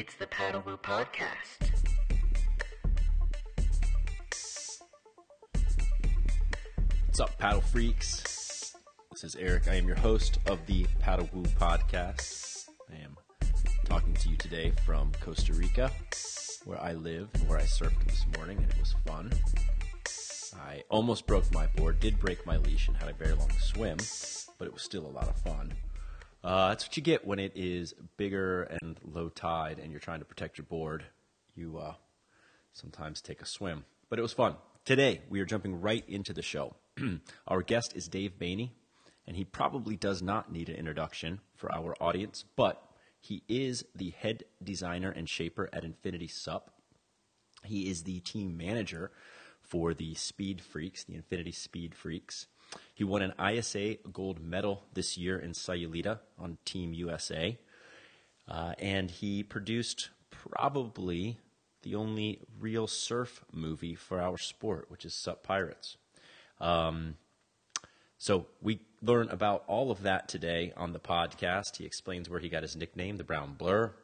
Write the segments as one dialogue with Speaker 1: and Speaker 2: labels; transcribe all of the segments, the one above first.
Speaker 1: It's the Paddle Woo Podcast.
Speaker 2: What's up, paddle freaks? This is Eric. I am your host of the Paddle Woo podcast. I am talking to you today from Costa Rica, where I live and where I surfed this morning, and it was fun. I almost broke my board, did break my leash, and had a very long swim, but it was still a lot of fun. Uh, that's what you get when it is bigger and low tide, and you're trying to protect your board. You uh, sometimes take a swim, but it was fun. Today, we are jumping right into the show. our guest is Dave Boehne, and he probably does not need an introduction for our audience, but he is the head designer and shaper at Infinity Sup. He is the team manager for the Speed Freaks, the Infinity Speed Freaks. He won an ISA gold medal this year in Sayulita on Team USA. Uh, and he produced probably the only real surf movie for our sport, which is Sup Pirates. Um, so we learn about all of that today on the podcast. He explains where he got his nickname, the Brown Blur.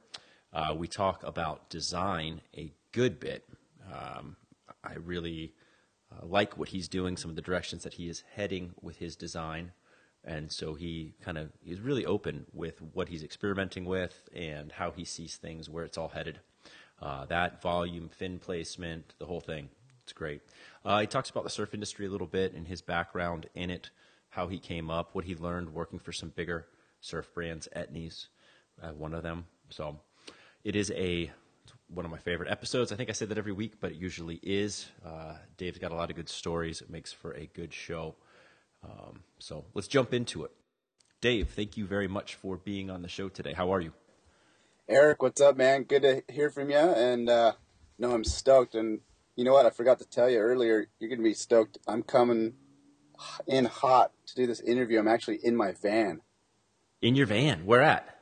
Speaker 2: Uh, we talk about design a good bit. Um, I really uh, like what he's doing, some of the directions that he is heading with his design. And so he kind of is really open with what he's experimenting with and how he sees things, where it's all headed. Uh, that volume, fin placement, the whole thing. It's great. Uh, he talks about the surf industry a little bit and his background in it, how he came up, what he learned working for some bigger surf brands, Etnies, uh, one of them. So it is a one of my favorite episodes. I think I say that every week, but it usually is. Uh, Dave's got a lot of good stories. It makes for a good show. Um, so let's jump into it. Dave, thank you very much for being on the show today. How are you?
Speaker 3: Eric, what's up, man? Good to hear from you. And uh, no, I'm stoked. And you know what? I forgot to tell you earlier. You're gonna be stoked. I'm coming in hot to do this interview. I'm actually in my van.
Speaker 2: In your van? Where at?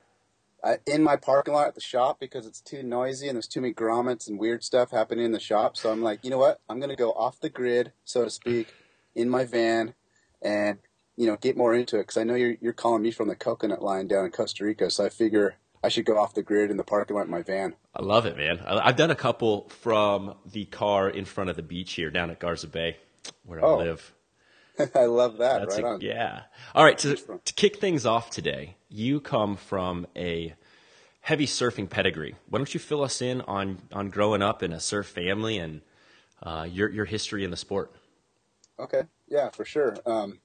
Speaker 3: Uh, in my parking lot at the shop because it's too noisy and there's too many grommets and weird stuff happening in the shop. So I'm like, you know what? I'm gonna go off the grid, so to speak, in my van, and you know get more into it because I know you're you're calling me from the coconut line down in Costa Rica. So I figure I should go off the grid in the parking lot in my van.
Speaker 2: I love it, man. I- I've done a couple from the car in front of the beach here down at Garza Bay, where I
Speaker 3: Oh,
Speaker 2: live.
Speaker 3: I love that.
Speaker 2: That's
Speaker 3: right
Speaker 2: a-
Speaker 3: on.
Speaker 2: yeah. All right. To, to kick things off today, you come from a heavy surfing pedigree. Why don't you fill us in on on growing up in a surf family and uh, your your history in the sport?
Speaker 3: Okay, yeah, for sure. Um,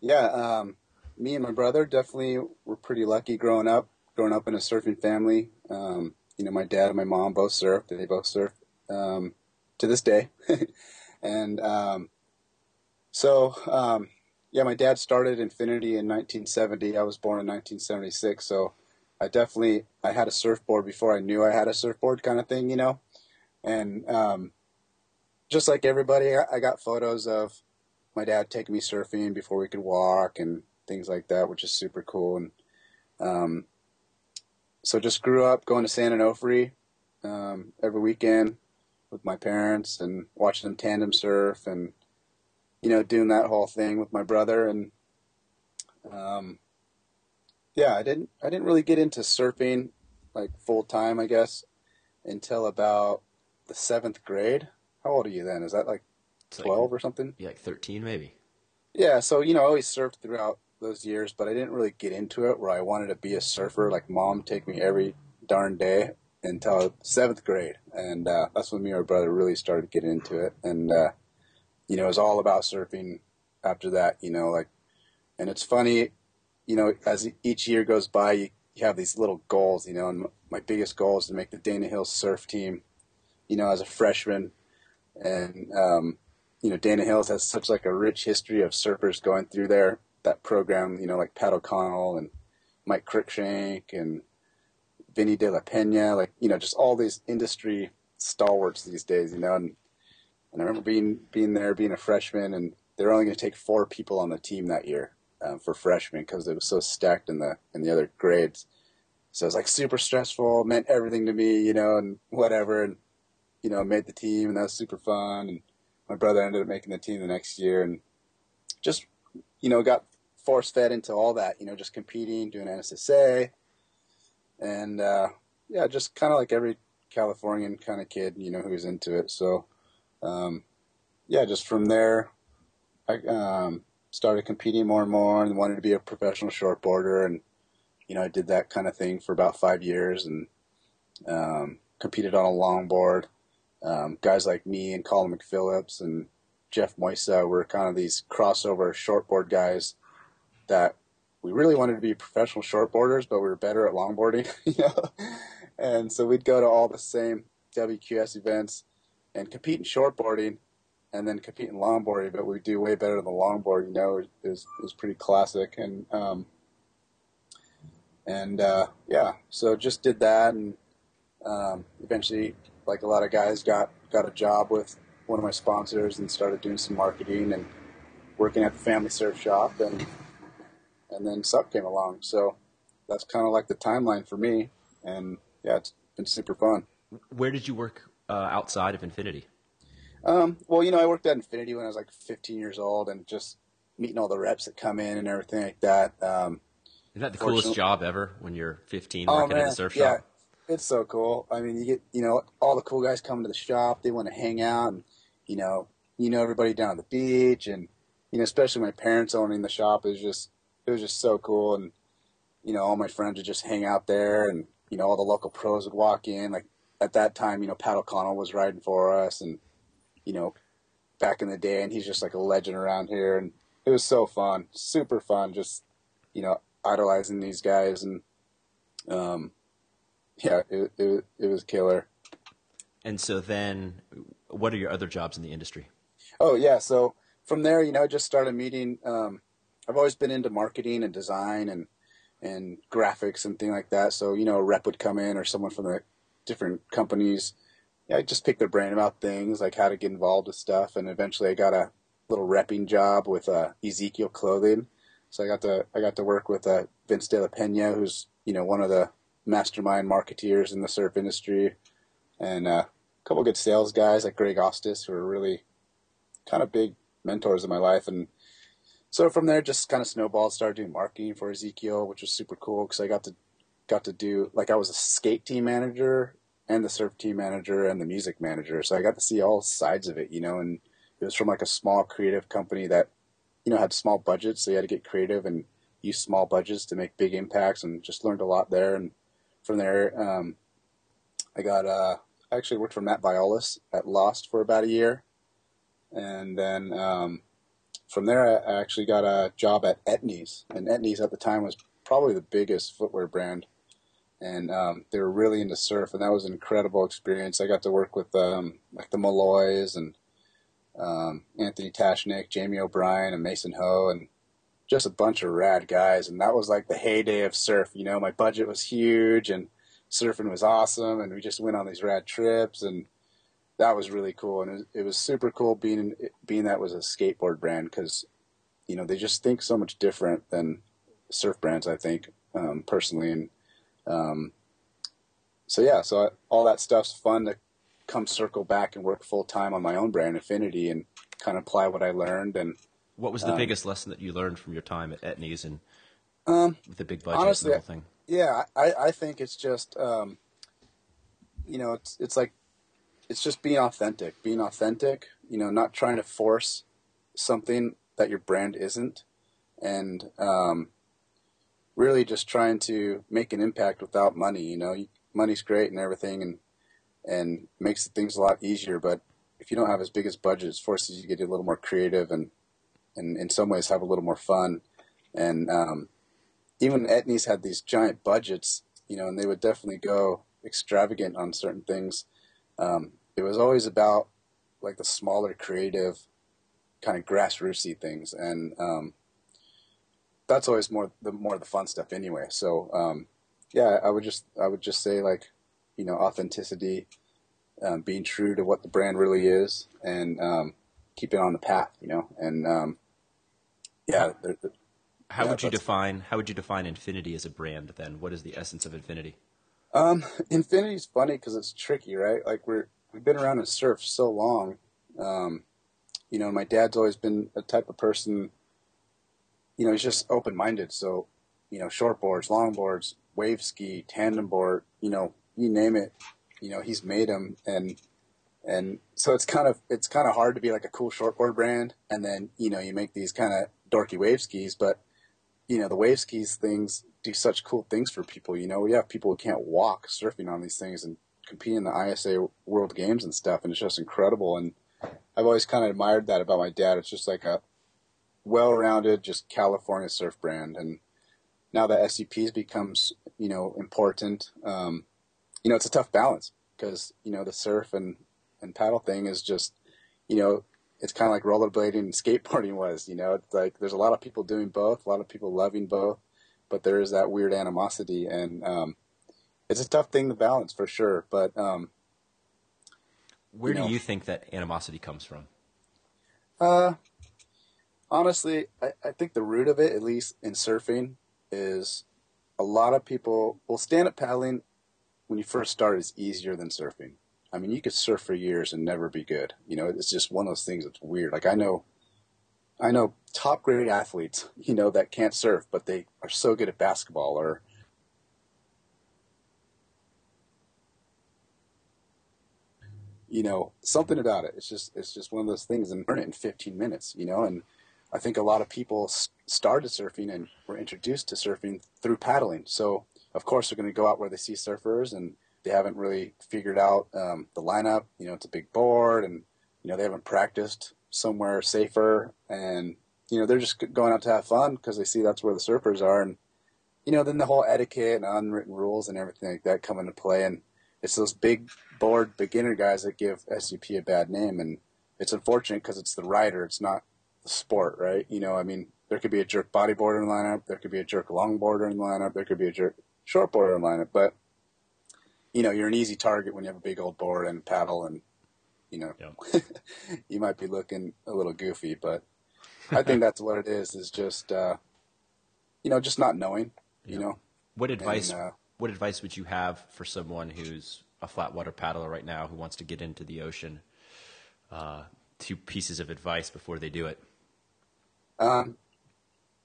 Speaker 3: yeah, um, me and my brother definitely were pretty lucky growing up. Growing up in a surfing family, um, you know, my dad and my mom both surfed. They both surf um, to this day, and um, so um, yeah, my dad started Infinity in 1970. I was born in 1976, so I definitely I had a surfboard before I knew I had a surfboard, kind of thing, you know, and um, just like everybody, I got photos of my dad taking me surfing before we could walk and things like that, which is super cool. And um, so just grew up going to San Onofre um, every weekend with my parents and watching them tandem surf and you know doing that whole thing with my brother and um, yeah, I didn't I didn't really get into surfing like full time, I guess, until about the seventh grade. How old are you then? Is that like
Speaker 2: It's like-
Speaker 3: twelve or something?
Speaker 2: Yeah, like thirteen maybe.
Speaker 3: Yeah, so you know, I always surfed throughout those years, but I didn't really get into it where I wanted to be a surfer. Like mom take me every darn day until seventh grade, and uh, that's when me and my brother really started getting into it. And uh, you know, it was all about surfing after that. You know, like, and it's funny, you know, as each year goes by, you, you have these little goals. You know, and my biggest goal is to make the Dana Hills surf team. You know, as a freshman, and um, you know, Dana Hills has such like a rich history of surfers going through there. That program, you know, like Pat O'Connell and Mike Cruikshank and Vinny De La Pena, like you know, just all these industry stalwarts these days, you know. And, and I remember being being there, being a freshman, and they were only going to take four people on the team that year um, for freshmen because it was so stacked in the in the other grades. So it was like super stressful, meant everything to me, you know, and whatever. And you know, made the team, and that was super fun. And my brother ended up making the team the next year, and just you know got force fed into all that. You know, just competing, doing NSSA, and uh, yeah, just kind of like every Californian kind of kid, you know, who's into it. So, um, yeah, just from there, I um, started competing more and more, and wanted to be a professional shortboarder, and you know, I did that kind of thing for about five years, and um, competed on a longboard. Um, guys like me and Colin McPhillips and Jeff Moisa were kind of these crossover shortboard guys that we really wanted to be professional shortboarders, but we were better at longboarding, you know. And so we'd go to all the same WQS events and compete in shortboarding, and then compete in longboarding. But we do way better than the longboard, you know. It was pretty classic, and um, and uh, yeah, so just did that, and um, eventually, like a lot of guys, got got a job with one of my sponsors and started doing some marketing and working at the family surf shop and and then Sup came along. So that's kind of like the timeline for me. And yeah, it's been super fun.
Speaker 2: Where did you work uh, outside of Infinity?
Speaker 3: Um, well, you know, I worked at Infinity when I was like 15 years old and just meeting all the reps that come in and everything like that. Um,
Speaker 2: Isn't that the coolest job ever when you're 15
Speaker 3: oh,
Speaker 2: working
Speaker 3: man,
Speaker 2: at the surf
Speaker 3: yeah,
Speaker 2: shop?
Speaker 3: it's so cool. I mean, you get, you know, all the cool guys come to the shop. They want to hang out and, you know, you know everybody down at the beach and, you know, especially my parents owning the shop is just, it was just so cool. And, you know, all my friends would just hang out there and, you know, all the local pros would walk in. Like at that time, you know, Pat O'Connell was riding for us and, you know, back in the day and he's just like a legend around here. And it was so fun, super fun. Just, you know, idolizing these guys and, um, yeah, it, it, it was killer.
Speaker 2: And so then, what are your other jobs in the industry?
Speaker 3: Oh yeah. So from there, you know, I just started meeting, um, I've always been into marketing and design and and graphics and things like that. So you know, a rep would come in or someone from the different companies. Yeah, I just pick their brain about things like how to get involved with stuff. And eventually, I got a little repping job with uh, Ezekiel Clothing. So I got to I got to work with uh, Vince De La Pena, who's you know one of the mastermind marketeers in the surf industry, and uh, a couple good sales guys like Greg Ostis, who are really kind of big mentors in my life. And so from there, just kind of snowballed. Started doing marketing for Ezekiel, which was super cool because I got to got to do like I was a skate team manager and the surf team manager and the music manager. So I got to see all sides of it, you know. And it was from like a small creative company that you know had small budgets, so you had to get creative and use small budgets to make big impacts, and just learned a lot there. And from there, um, I got uh, I actually worked for Matt Biolos at Lost for about a year, and then um, from there, I actually got a job at Etnies, and Etnies at the time was probably the biggest footwear brand, and um, they were really into surf, and that was an incredible experience. I got to work with um, like the Malloys and um, Anthony Tashnick, Jamie O'Brien, and Mason Ho, and just a bunch of rad guys. And that was like the heyday of surf. You know, my budget was huge, and surfing was awesome, and we just went on these rad trips, and that was really cool. And it was, it was super cool being being that was a skateboard brand because you know they just think so much different than surf brands. I think um, personally, and um, so yeah, so I, all that stuff's fun to come circle back and work full time on my own brand, Infinity, and kind of apply what I learned. And
Speaker 2: What was the
Speaker 3: Um,
Speaker 2: biggest lesson that you learned from your time at Etnies and
Speaker 3: um,
Speaker 2: with the big budget
Speaker 3: honestly,
Speaker 2: and the whole thing?
Speaker 3: yeah, I, I think it's just um, you know it's it's like it's just being authentic, being authentic. You know, not trying to force something that your brand isn't, and um, really just trying to make an impact without money. You know, money's great and everything, and and makes things a lot easier. But if you don't have as big as budget, it forces you to get a little more creative and and in some ways have a little more fun. And um, even Etnies had these giant budgets, you know, and they would definitely go extravagant on certain things. Um, it was always about like the smaller, creative, kind of grassrootsy things, and um, that's always more the more of the fun stuff anyway. So um, yeah, I would just I would just say like you know authenticity, um, being true to what the brand really is, and um, keep it on the path, you know, and um, yeah, they're- they're-
Speaker 2: How
Speaker 3: Yeah,
Speaker 2: would you define How would you define Infinity as a brand? Then, what is the essence of Infinity?
Speaker 3: Um, Infinity's funny because it's tricky, right? Like we're we've been around in surf so long. Um, you know, my dad's always been a type of person. You know, he's just open minded. So, you know, shortboards, longboards, wave ski, tandem board. You know, you name it, you know, he's made them, and and so it's kind of it's kind of hard to be like a cool shortboard brand, and then you know you make these kind of dorky wave skis, but you know the wave skis things do such cool things for people. You know, we have people who can't walk surfing on these things and compete in the ISA World Games and stuff, and it's just incredible. And I've always kind of admired that about my dad. It's just like a well-rounded, just California surf brand, and now that SUP's becomes you know important, um, you know it's a tough balance because you know the surf and and paddle thing is just you know it's kind of like rollerblading and skateboarding was. You know, it's like there's a lot of people doing both, a lot of people loving both, but there is that weird animosity, and um, it's a tough thing to balance for sure. But um,
Speaker 2: Where
Speaker 3: you know.
Speaker 2: do you think that animosity comes from?
Speaker 3: Uh, honestly, I, I think the root of it, at least in surfing, is a lot of people. Well, stand up paddling when you first start is easier than surfing. I mean, you could surf for years and never be good. You know, it's just one of those things that's weird. Like I know, I know top grade athletes, you know, that can't surf, but they are so good at basketball or you know something about it it's just it's just one of those things and learn it in 15 minutes you know and i think a lot of people started surfing and were introduced to surfing through paddling. So of course they're going to go out where they see surfers and they haven't really figured out um, the lineup. You know it's a big board and you know they haven't practiced somewhere safer. And you know they're just going out to have fun because they see that's where the surfers are. And you know then the whole etiquette and unwritten rules and everything like that come into play. And it's those big board beginner guys that give SUP a bad name, and it's unfortunate because it's the rider, it's not sport, right? You know, I mean, there could be a jerk bodyboarder in the lineup, there could be a jerk longboarder in the lineup, there could be a jerk shortboarder in the lineup, but you know, you're an easy target when you have a big old board and paddle, and you know, you might be looking a little goofy, but I think that's what it is. Is just uh, you know, just not knowing, you know.
Speaker 2: What advice?
Speaker 3: And, uh,
Speaker 2: what advice would you have for someone who's a flat water paddler right now who wants to get into the ocean? Uh, two pieces of advice before they do it.
Speaker 3: Um,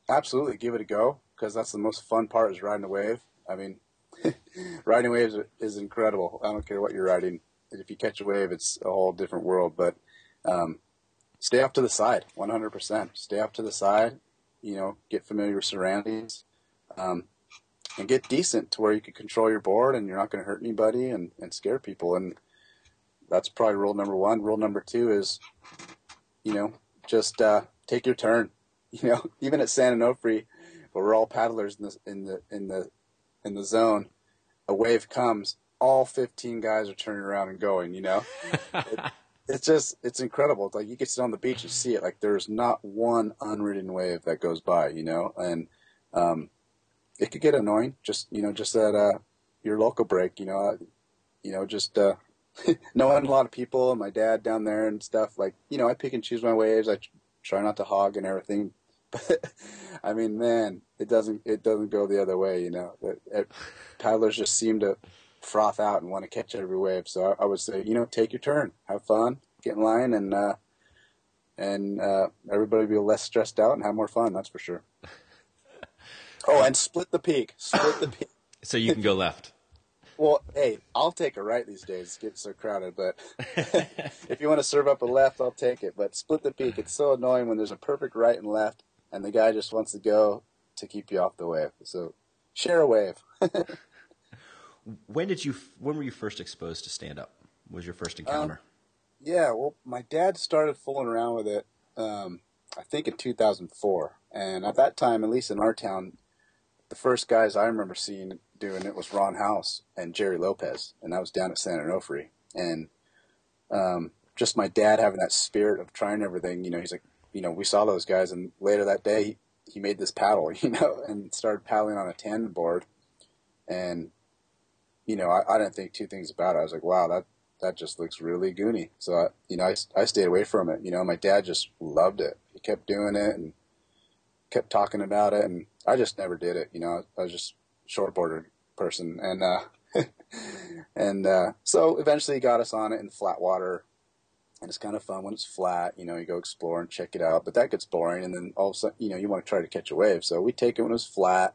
Speaker 3: absolutely, give it a go because that's the most fun part is riding a wave. I mean, riding waves is incredible. I don't care what you're riding. If you catch a wave, it's a whole different world. But um, stay off to the side, 100%. Stay off to the side. You know, get familiar with surroundings, um, and get decent to where you can control your board and you're not going to hurt anybody and, and scare people. And that's probably rule number one. Rule number two is, you know, just uh, take your turn. You know, even at San Onofre, where we're all paddlers in the in the in the in the zone, a wave comes, all 15 guys are turning around and going. You know, it, it's just it's incredible. It's like you can sit on the beach and see it. Like there's not one unridden wave that goes by. You know, and um, it could get annoying. Just you know, just that uh, your local break. You know, you know, just uh, knowing a lot of people and my dad down there and stuff. Like you know, I pick and choose my waves. I try not to hog and everything. But I mean, man, it doesn't it doesn't go the other way. You know, it, it, paddlers just seem to froth out and want to catch every wave. So I, I would say, you know, take your turn, have fun, get in line, and uh, and uh, everybody will be less stressed out and have more fun. That's for sure. Oh, and split the peak. Split the peak.
Speaker 2: So you can go left.
Speaker 3: Well, hey, I'll take a right these days. It's getting so crowded, but if you want to serve up a left, I'll take it. But split the peak. It's so annoying when there's a perfect right and left, and the guy just wants to go to keep you off the wave. So share a wave.
Speaker 2: When did you? When were you first exposed to stand up? Was your first encounter?
Speaker 3: Yeah, well, my dad started fooling around with it, um, I think in 2004. And at that time, at least in our town, the first guys I remember seeing doing it was Ron House and Gerry Lopez. And that was down at San Onofre. And um, just my dad having that spirit of trying everything, you know, he's like, you know, we saw those guys. And later that day, he, he made this paddle, you know, and started paddling on a tandem board. And, you know, I, I didn't think two things about it. I was like, wow, that, that just looks really goony. So, I, you know, I, I stayed away from it. You know, my dad just loved it. He kept doing it and kept talking about it. And I just never did it. You know, I was just shortboarder person. And, uh, and, uh, so eventually he got us on it in flat water. And it's kind of fun when it's flat, you know, you go explore and check it out, but that gets boring. And then all of a sudden, you know, you want to try to catch a wave. So we take it when it was flat.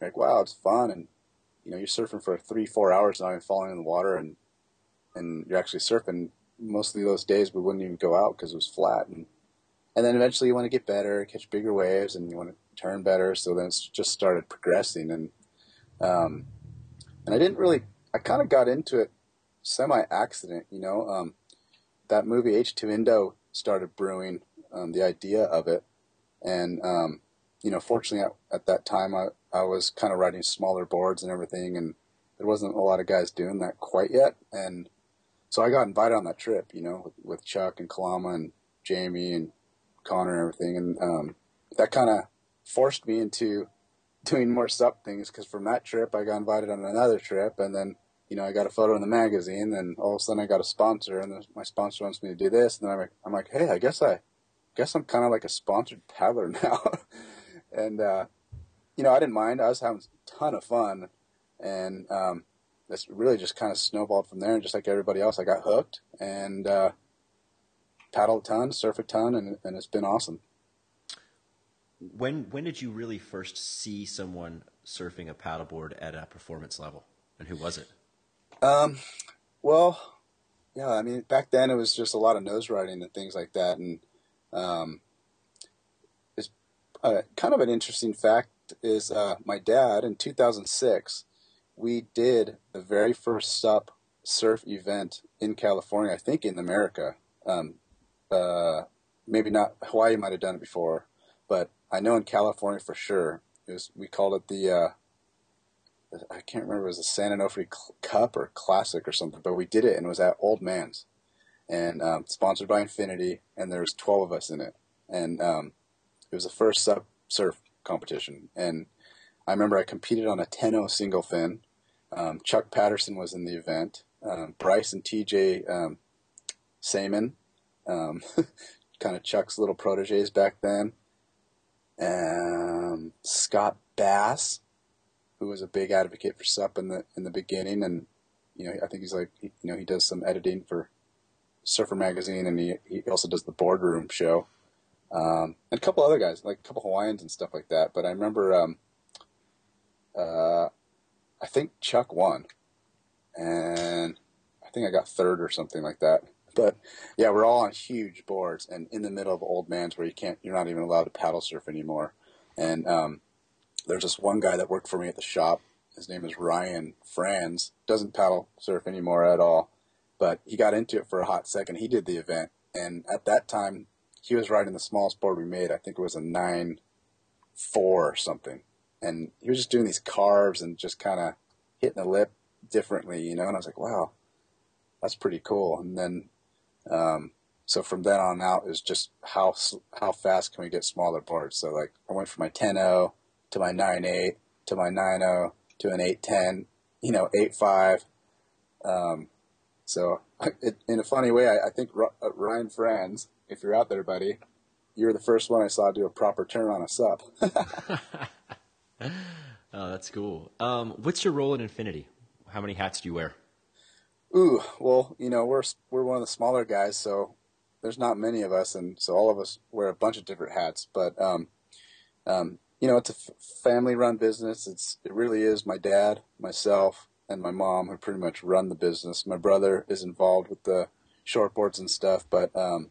Speaker 3: We're like, wow, it's fun. And you know, you're surfing for three, four hours not even falling in the water, and and you're actually surfing. Mostly those days we wouldn't even go out because it was flat, and and then eventually you want to get better, catch bigger waves, and you want to turn better. So then it's just started progressing, and um, and I didn't really, I kind of got into it semi accident, you know. Um, that movie H2Indo started brewing, um, the idea of it, and um, you know, fortunately at, at that time I I was kind of writing smaller boards and everything, and there wasn't a lot of guys doing that quite yet, and so I got invited on that trip, you know, with, with Chuck and Kalama and Jamie and Connor and everything, and um, that kind of forced me into doing more sup things because from that trip I got invited on another trip, and then you know I got a photo in the magazine, and all of a sudden I got a sponsor, and the, my sponsor wants me to do this, and then I'm like, I'm like, hey, I guess I guess I'm kind of like a sponsored paddler now, and uh, you know I didn't mind. I was having a ton of fun, and um, this really just kind of snowballed from there. And just like everybody else, I got hooked and uh, paddle a ton, surf a ton, and, and it's been awesome.
Speaker 2: When when did you really first see someone surfing a paddleboard at a performance level, and who was it?
Speaker 3: Um, well, yeah, I mean, back then it was just a lot of nose riding and things like that, and um, it's uh, kind of an interesting fact is uh, my dad in 2006 we did the very first sup surf event in California, I think in America. Um, uh, maybe not Hawaii might have done it before, but I know in California for sure. It was we called it the uh, I can't remember it was the San Onofre Cup or Classic or something, but we did it and it was at Old Man's and um, sponsored by Infinity, and there was twelve of us in it, and um, it was the first sup surf competition, and I remember I competed on a 10-0 single fin. Um, Chuck Patterson was in the event. Um, Bryce and TJ um, Saman, um, kind of Chuck's little proteges back then. Um, Scott Bass, who was a big advocate for SUP in the in the beginning, and you know I think he's like you know he does some editing for Surfer Magazine, and he he also does the boardroom show, um, and a couple other guys like a couple Hawaiians and stuff like that. But I remember um, uh, I think Chuck won, and I think I got third or something like that. But yeah, we're all on huge boards and in the middle of old man's where you can't, you're not even allowed to paddle surf anymore. And um, there's this one guy that worked for me at the shop. His name is Ryan Franz. Doesn't paddle surf anymore at all, but he got into it for a hot second. He did the event, and at that time, he was riding the smallest board we made. I think it was a nine four or something and he was just doing these carves and just kind of hitting the lip differently, you know. And I was like, wow, that's pretty cool. And then, um, so from then on out, is just how how fast can we get smaller boards? So like, I went from my 10.0 to my 9.8 to my 9.0 to an 8.10, you know, 8.5. Um, so it, in a funny way, I, I think uh, Ryan Franz, if you're out there, buddy, you're the first one I saw do a proper turn on a SUP.
Speaker 2: oh, that's cool. Um, what's your role in Infinity? How many hats do you wear?
Speaker 3: Ooh, well, you know, we're we're one of the smaller guys, so there's not many of us, and so all of us wear a bunch of different hats. But um, um, you know, it's a f- family-run business. It's it really is my dad, myself, and my mom who pretty much run the business. My brother is involved with the shortboards and stuff, but um,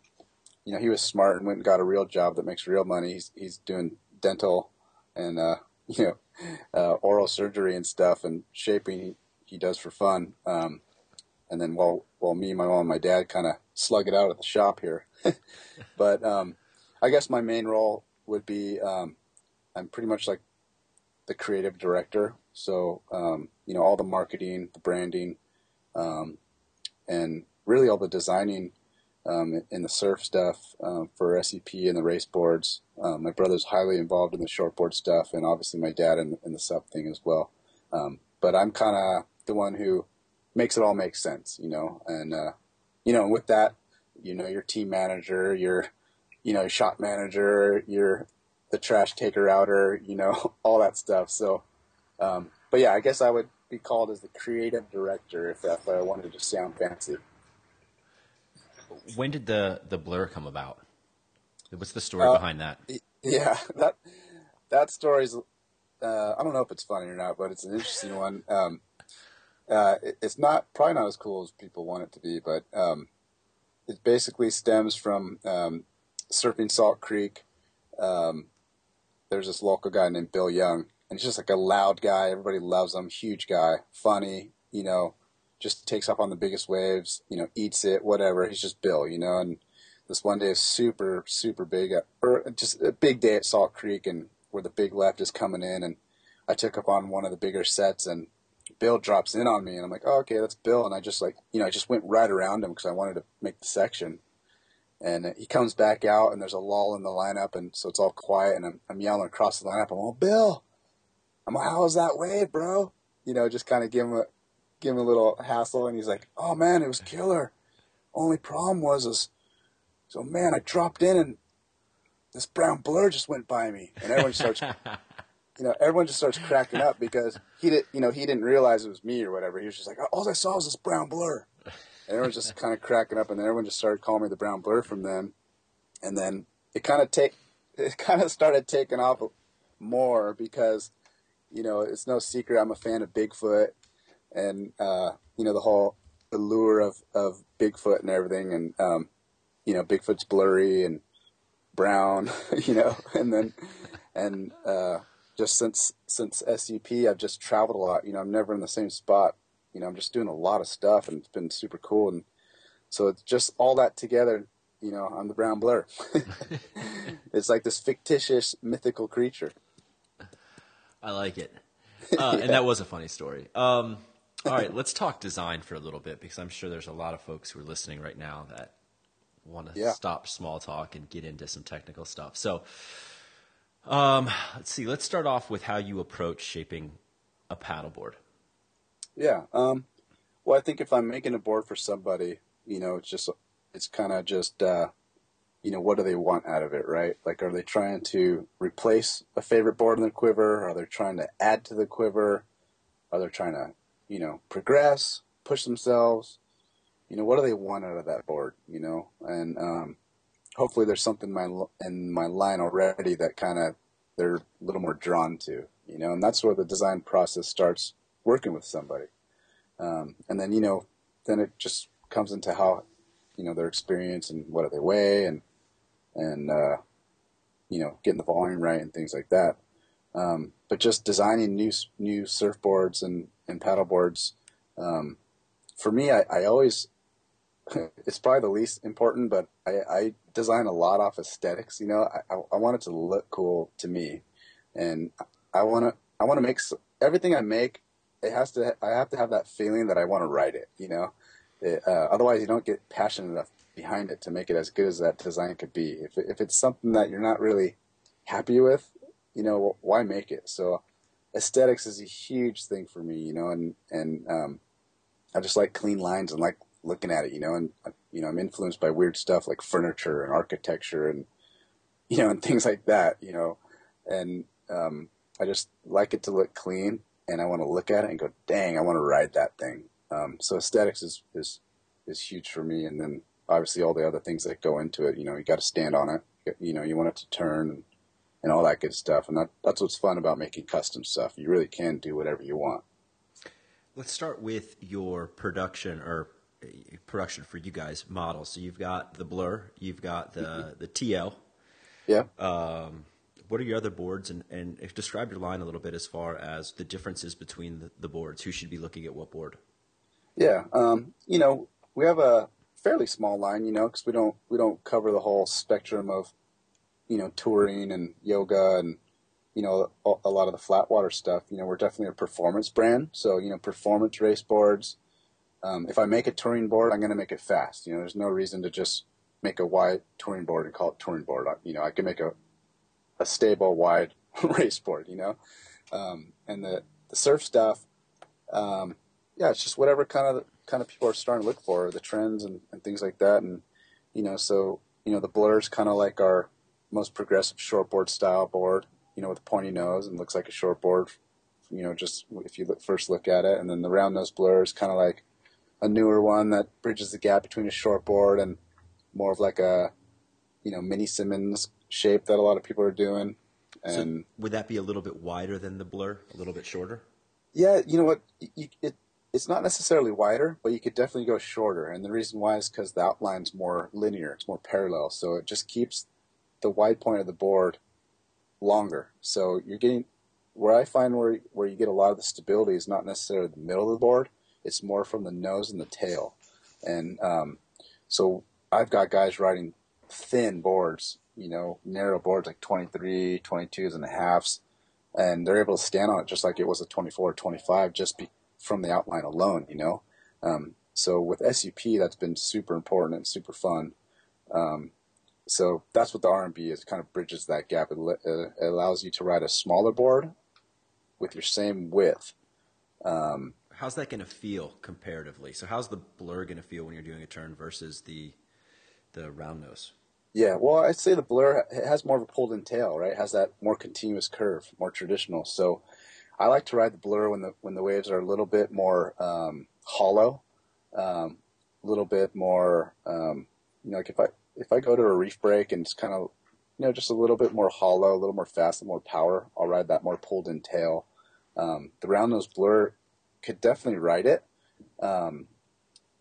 Speaker 3: you know, he was smart and went and got a real job that makes real money. He's he's doing dental and uh, you know, uh, oral surgery and stuff and shaping he, does for fun. Um, and then while, while me, my mom, and my dad kind of slug it out at the shop here. but, um, I guess my main role would be, um, I'm pretty much like the creative director. So, um, you know, all the marketing, the branding, um, and really all the designing um, in the surf stuff um, for SUP and the race boards. Um, my brother's highly involved in the shortboard stuff, and obviously my dad in, in the SUP thing as well. Um, but I'm kind of the one who makes it all make sense, you know. And uh, you know, with that, you know, your team manager, your you know, shop manager, your the trash taker outer, you know, all that stuff. So, um, but yeah, I guess I would be called as the creative director if, if I wanted to sound fancy
Speaker 2: when did the the blur come about? What's the story uh, behind that?
Speaker 3: Yeah, that that story's uh, I don't know if it's funny or not, but it's an interesting one. Um, uh, it, it's not probably not as cool as people want it to be, but um, it basically stems from um, surfing Salt Creek. Um, there's this local guy named Bill Young, and he's just like a loud guy. Everybody loves him. Huge guy, funny. You know, just takes up on the biggest waves. You know, eats it, whatever. He's just Bill. You know, and this one day is super super big, at, or just a big day at Salt Creek, and where the big left is coming in, and I took up on one of the bigger sets, and Bill drops in on me, and I'm like, oh, okay, that's Bill, and I just like, you know, I just went right around him because I wanted to make the section, and uh, he comes back out, and there's a lull in the lineup, and so it's all quiet, and I'm, I'm yelling across the lineup, I'm oh, Bill, I'm like, how was that wave, bro? You know, just kind of give him a, give him a little hassle, and he's like, oh man, it was killer. Only problem was is, so man, I dropped in and this brown blur just went by me, and everyone starts, you know, everyone just starts cracking up because he did, you know, he didn't realize it was me or whatever. He was just like, all I saw was this brown blur, and everyone's just kind of cracking up, and then everyone just started calling me the brown blur from then, and then it kind of take, it kind of started taking off more because, you know, it's no secret I'm a fan of Bigfoot, and uh, you know the whole allure of of Bigfoot and everything, and um, you know, Bigfoot's blurry and brown, you know, and then and uh, just since since SUP, I've just traveled a lot. You know, I'm never in the same spot. You know, I'm just doing a lot of stuff, and it's been super cool. And so it's just all that together. You know, I'm the brown blur. it's like this fictitious mythical creature.
Speaker 2: I like it, uh, yeah. and that was a funny story. Um, all right, let's talk design for a little bit because I'm sure there's a lot of folks who are listening right now that want to yeah. stop small talk and get into some technical stuff. So, um, let's see. Let's start off with how you approach shaping a paddleboard.
Speaker 3: Yeah. Um, well, I think if I'm making a board for somebody, you know, it's just it's kind of just uh, you know what do they want out of it, right? Like, are they trying to replace a favorite board in the quiver? Are they trying to add to the quiver? Are they trying to you know progress, push themselves? you know, what do they want out of that board, you know? And um, hopefully there's something in my, in my line already that kind of they're a little more drawn to, you know? And that's where the design process starts working with somebody. Um, and then, you know, then it just comes into how, you know, their experience and what do they weigh and, and, uh, you know, getting the volume right and things like that. Um, but just designing new, new surfboards and, and paddle boards, um, for me, I, I always it's probably the least important, but I, I design a lot off aesthetics. You know, I, I want it to look cool to me, and I want to I want to make everything I make. It has to. I have to have that feeling that I want to write it. You know, it, uh, otherwise you don't get passionate enough behind it to make it as good as that design could be. If if it's something that you're not really happy with, you know, why make it? So aesthetics is a huge thing for me. You know, and and um, I just like clean lines and like looking at it, you know, and you know, I'm influenced by weird stuff like furniture and architecture and you know, and things like that, you know, and um, I just like it to look clean, and I want to look at it and go, dang, I want to ride that thing. Um, so aesthetics is is is huge for me, and then obviously all the other things that go into it. You know, you got to stand on it. You know, you want it to turn and, and all that good stuff, and that that's what's fun about making custom stuff. You really can do whatever you want.
Speaker 2: Let's start with your production or production for you guys models. So you've got the Blur, you've got the mm-hmm. the TL.
Speaker 3: Yeah.
Speaker 2: Um, what are your other boards, and, and describe your line a little bit as far as the differences between the, the boards. Who should be looking at what board?
Speaker 3: Yeah, um, you know, we have a fairly small line, you know, because we don't we don't cover the whole spectrum of, you know, touring and yoga and you know a, a lot of the flat water stuff. You know, we're definitely a performance brand, so you know, performance race boards um, if I make a touring board, I'm going to make it fast. You know, there's no reason to just make a wide touring board and call it touring board. You know, I can make a a stable wide race board. You know, um, and the the surf stuff, um, yeah, it's just whatever kind of kind of people are starting to look for, the trends and, and things like that. And you know, so you know, the blur's kind of like our most progressive shortboard style board. You know, with a pointy nose and looks like a shortboard. You know, just if you look, first look at it, and then the round nose blur is kind of like a newer one that bridges the gap between a short board and more of like a you know mini Simmons shape that a lot of people are doing.
Speaker 2: So would that be a little bit wider than the blur, a little bit shorter?
Speaker 3: Yeah, you know what? You, it it's not necessarily wider, but you could definitely go shorter. And the reason why is because the outline's more linear, it's more parallel, so it just keeps the wide point of the board longer. So you're getting where I find where where you get a lot of the stability is not necessarily the middle of the board; it's more from the nose and the tail. And um, so I've got guys riding thin boards, you know, narrow boards like 23, 22s and a halves and they're able to stand on it just like it was a 24 or 25 just be, from the outline alone, you know. Um, so with SUP, that's been super important and super fun. Um, so that's what the R&B is. Kind of bridges that gap. It, uh, it allows you to ride a smaller board with your same width. Um,
Speaker 2: How's that going to feel comparatively? So how's the blur going to feel when you're doing a turn versus the the round nose?
Speaker 3: yeah, well, I'd say the Blur ha- has more of a pulled-in tail, right? It has that more continuous curve, more traditional. So I like to ride the Blur when the when the waves are a little bit more um, hollow, um, a little bit more, um, you know, like if I if I go to a reef break and it's kind of, you know, just a little bit more hollow, a little more fast, and more power, I'll ride that more pulled-in tail. Um, the round nose Blur could definitely ride it, um,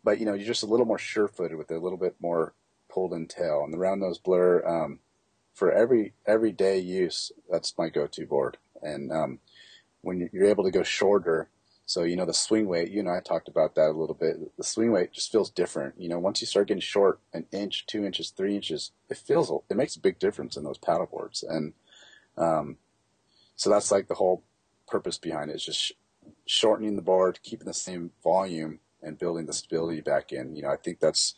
Speaker 3: but you know, you're just a little more sure-footed with it, a little bit more pulled in tail. And the round nose blur, um, for every everyday use, that's my go-to board. And um, when you're able to go shorter, so you know the swing weight, you and I talked about that a little bit. The swing weight just feels different. You know, once you start getting short, an inch, two inches, three inches, it feels it makes a big difference in those paddle boards. And um, so that's like the whole purpose behind it is just shortening the board, keeping the same volume, and building the stability back in. You know, I think that's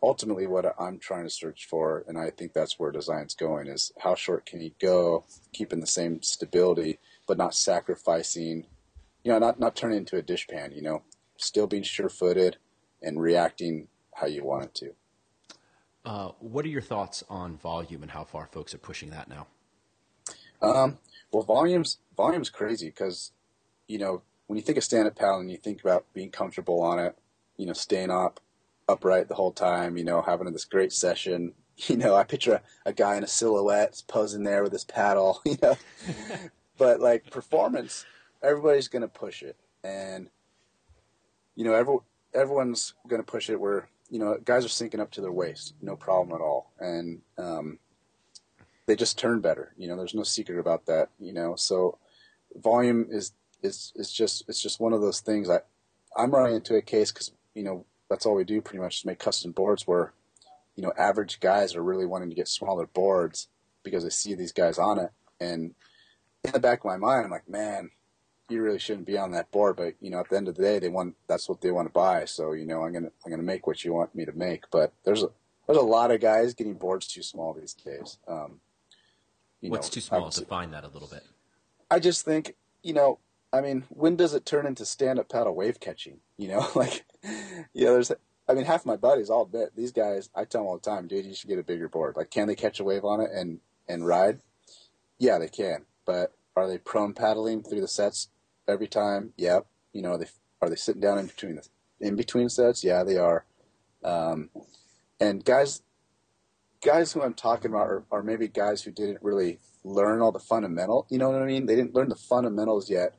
Speaker 3: ultimately what I'm trying to search for, and I think that's where design's going: is how short can you go, keeping the same stability, but not sacrificing, you know, not not turning into a dishpan. You know, still being sure-footed and reacting how you want it to.
Speaker 2: Uh, what are your thoughts on volume and how far folks are pushing that now?
Speaker 3: Um, well, volumes volume's crazy because, you know, when you think of stand-up paddle and you think about being comfortable on it, you know, staying up upright the whole time, you know, having this great session. You know, I picture a, a guy in a silhouette posing there with his paddle, you know. but like performance, everybody's going to push it, and you know, every, everyone's going to push it where you know guys are sinking up to their waist, no problem at all, and um, they just turn better. You know, there's no secret about that. You know, so volume is is is just it's just one of those things. I I'm running into a case because you know that's all we do pretty much is make custom boards where you know average guys are really wanting to get smaller boards because they see these guys on it, and in the back of my mind, I'm like, man, you really shouldn't be on that board. But you know, at the end of the day, they want that's what they want to buy. So you know, I'm gonna I'm gonna make what you want me to make. But there's a there's a lot of guys getting boards too small these days. Um, you
Speaker 2: What's
Speaker 3: know,
Speaker 2: too small? Define that a little bit.
Speaker 3: I just think, you know, I mean, when does it turn into stand up paddle wave catching? You know, like, you know, there's, I mean, half my buddies, I'll admit, these guys, I tell them all the time, dude, you should get a bigger board. Like, can they catch a wave on it and, and ride? Yeah, they can. But are they prone paddling through the sets every time? Yep. You know, they, are they sitting down in between the, in between sets? Yeah, they are. Um, and guys, guys who I'm talking about are, are maybe guys who didn't really learn all the fundamental. You know what I mean? They didn't learn the fundamentals yet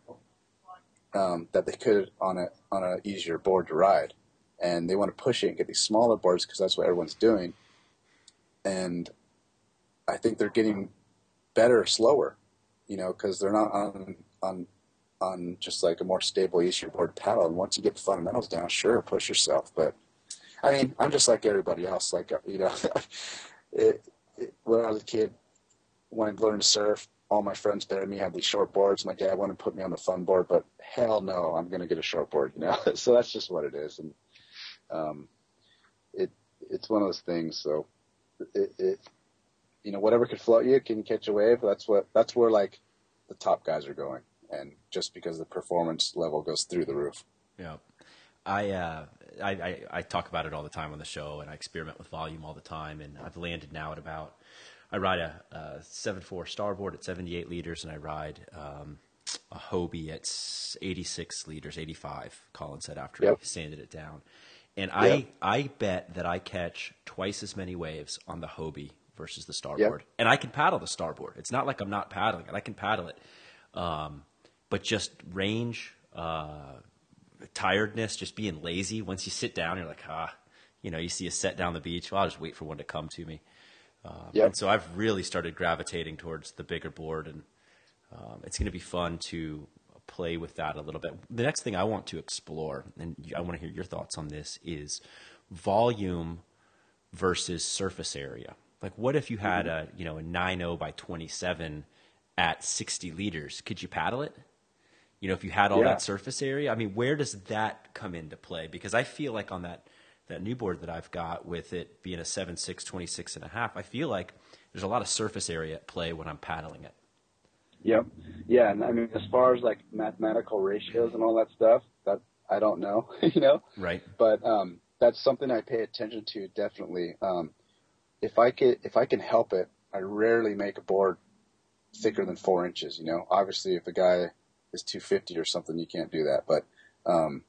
Speaker 3: um, that they could on a on a easier board to ride, and they want to push it and get these smaller boards because that's what everyone's doing. And I think they're getting better slower, you know, because they're not on on on just like a more stable, easier board paddle. And once you get the fundamentals down, sure, push yourself. But I mean, I'm just like everybody else. Like you know, it, it, when I was a kid, wanted to learn to surf. All my friends better than me have these short boards. My dad wanted to put me on the fun board, but hell no, I'm going to get a short board. You know, so that's just what it is, and um, it it's one of those things. So it, it you know whatever could float you can catch a wave. That's what that's where like the top guys are going, and just because the performance level goes through the roof.
Speaker 2: Yeah. I, uh, I, I I talk about it all the time on the show, and I experiment with volume all the time. And I've landed now at about I ride a, a 7.4 starboard at 78 liters, and I ride um, a Hobie at 86 liters, 85. Colin said after
Speaker 3: Yep.
Speaker 2: he sanded it down, and
Speaker 3: Yep.
Speaker 2: I I bet that I catch twice as many waves on the Hobie versus the starboard.
Speaker 3: Yep.
Speaker 2: And I can paddle the starboard. It's not like I'm not paddling it. I can paddle it. Um, but just range, uh, tiredness, just being lazy. Once you sit down, you're like, ah, you know, you see a set down the beach. Well, I'll just wait for one to come to me. Um,
Speaker 3: Yep.
Speaker 2: And so I've really started gravitating towards the bigger board, and um, it's going to be fun to play with that a little bit. The next thing I want to explore, and I want to hear your thoughts on this, is volume versus surface area. Like, what if you had a you know a 9.0 by 27 at 60 liters? Could you paddle it? You know, if you had all
Speaker 3: Yeah.
Speaker 2: that surface area, I mean, where does that come into play? Because I feel like on that that new board that I've got with it being a 7.6, 26 and a half, I feel like there's a lot of surface area at play when I'm paddling it.
Speaker 3: Yep. Yeah, and I mean, as far as like mathematical ratios and all that stuff, that I don't know, you know.
Speaker 2: Right.
Speaker 3: But um, that's something I pay attention to definitely. Um, if I could, if I can help it, I rarely make a board thicker than four inches. You know, obviously, if a guy is 250 or something, you can't do that. But um,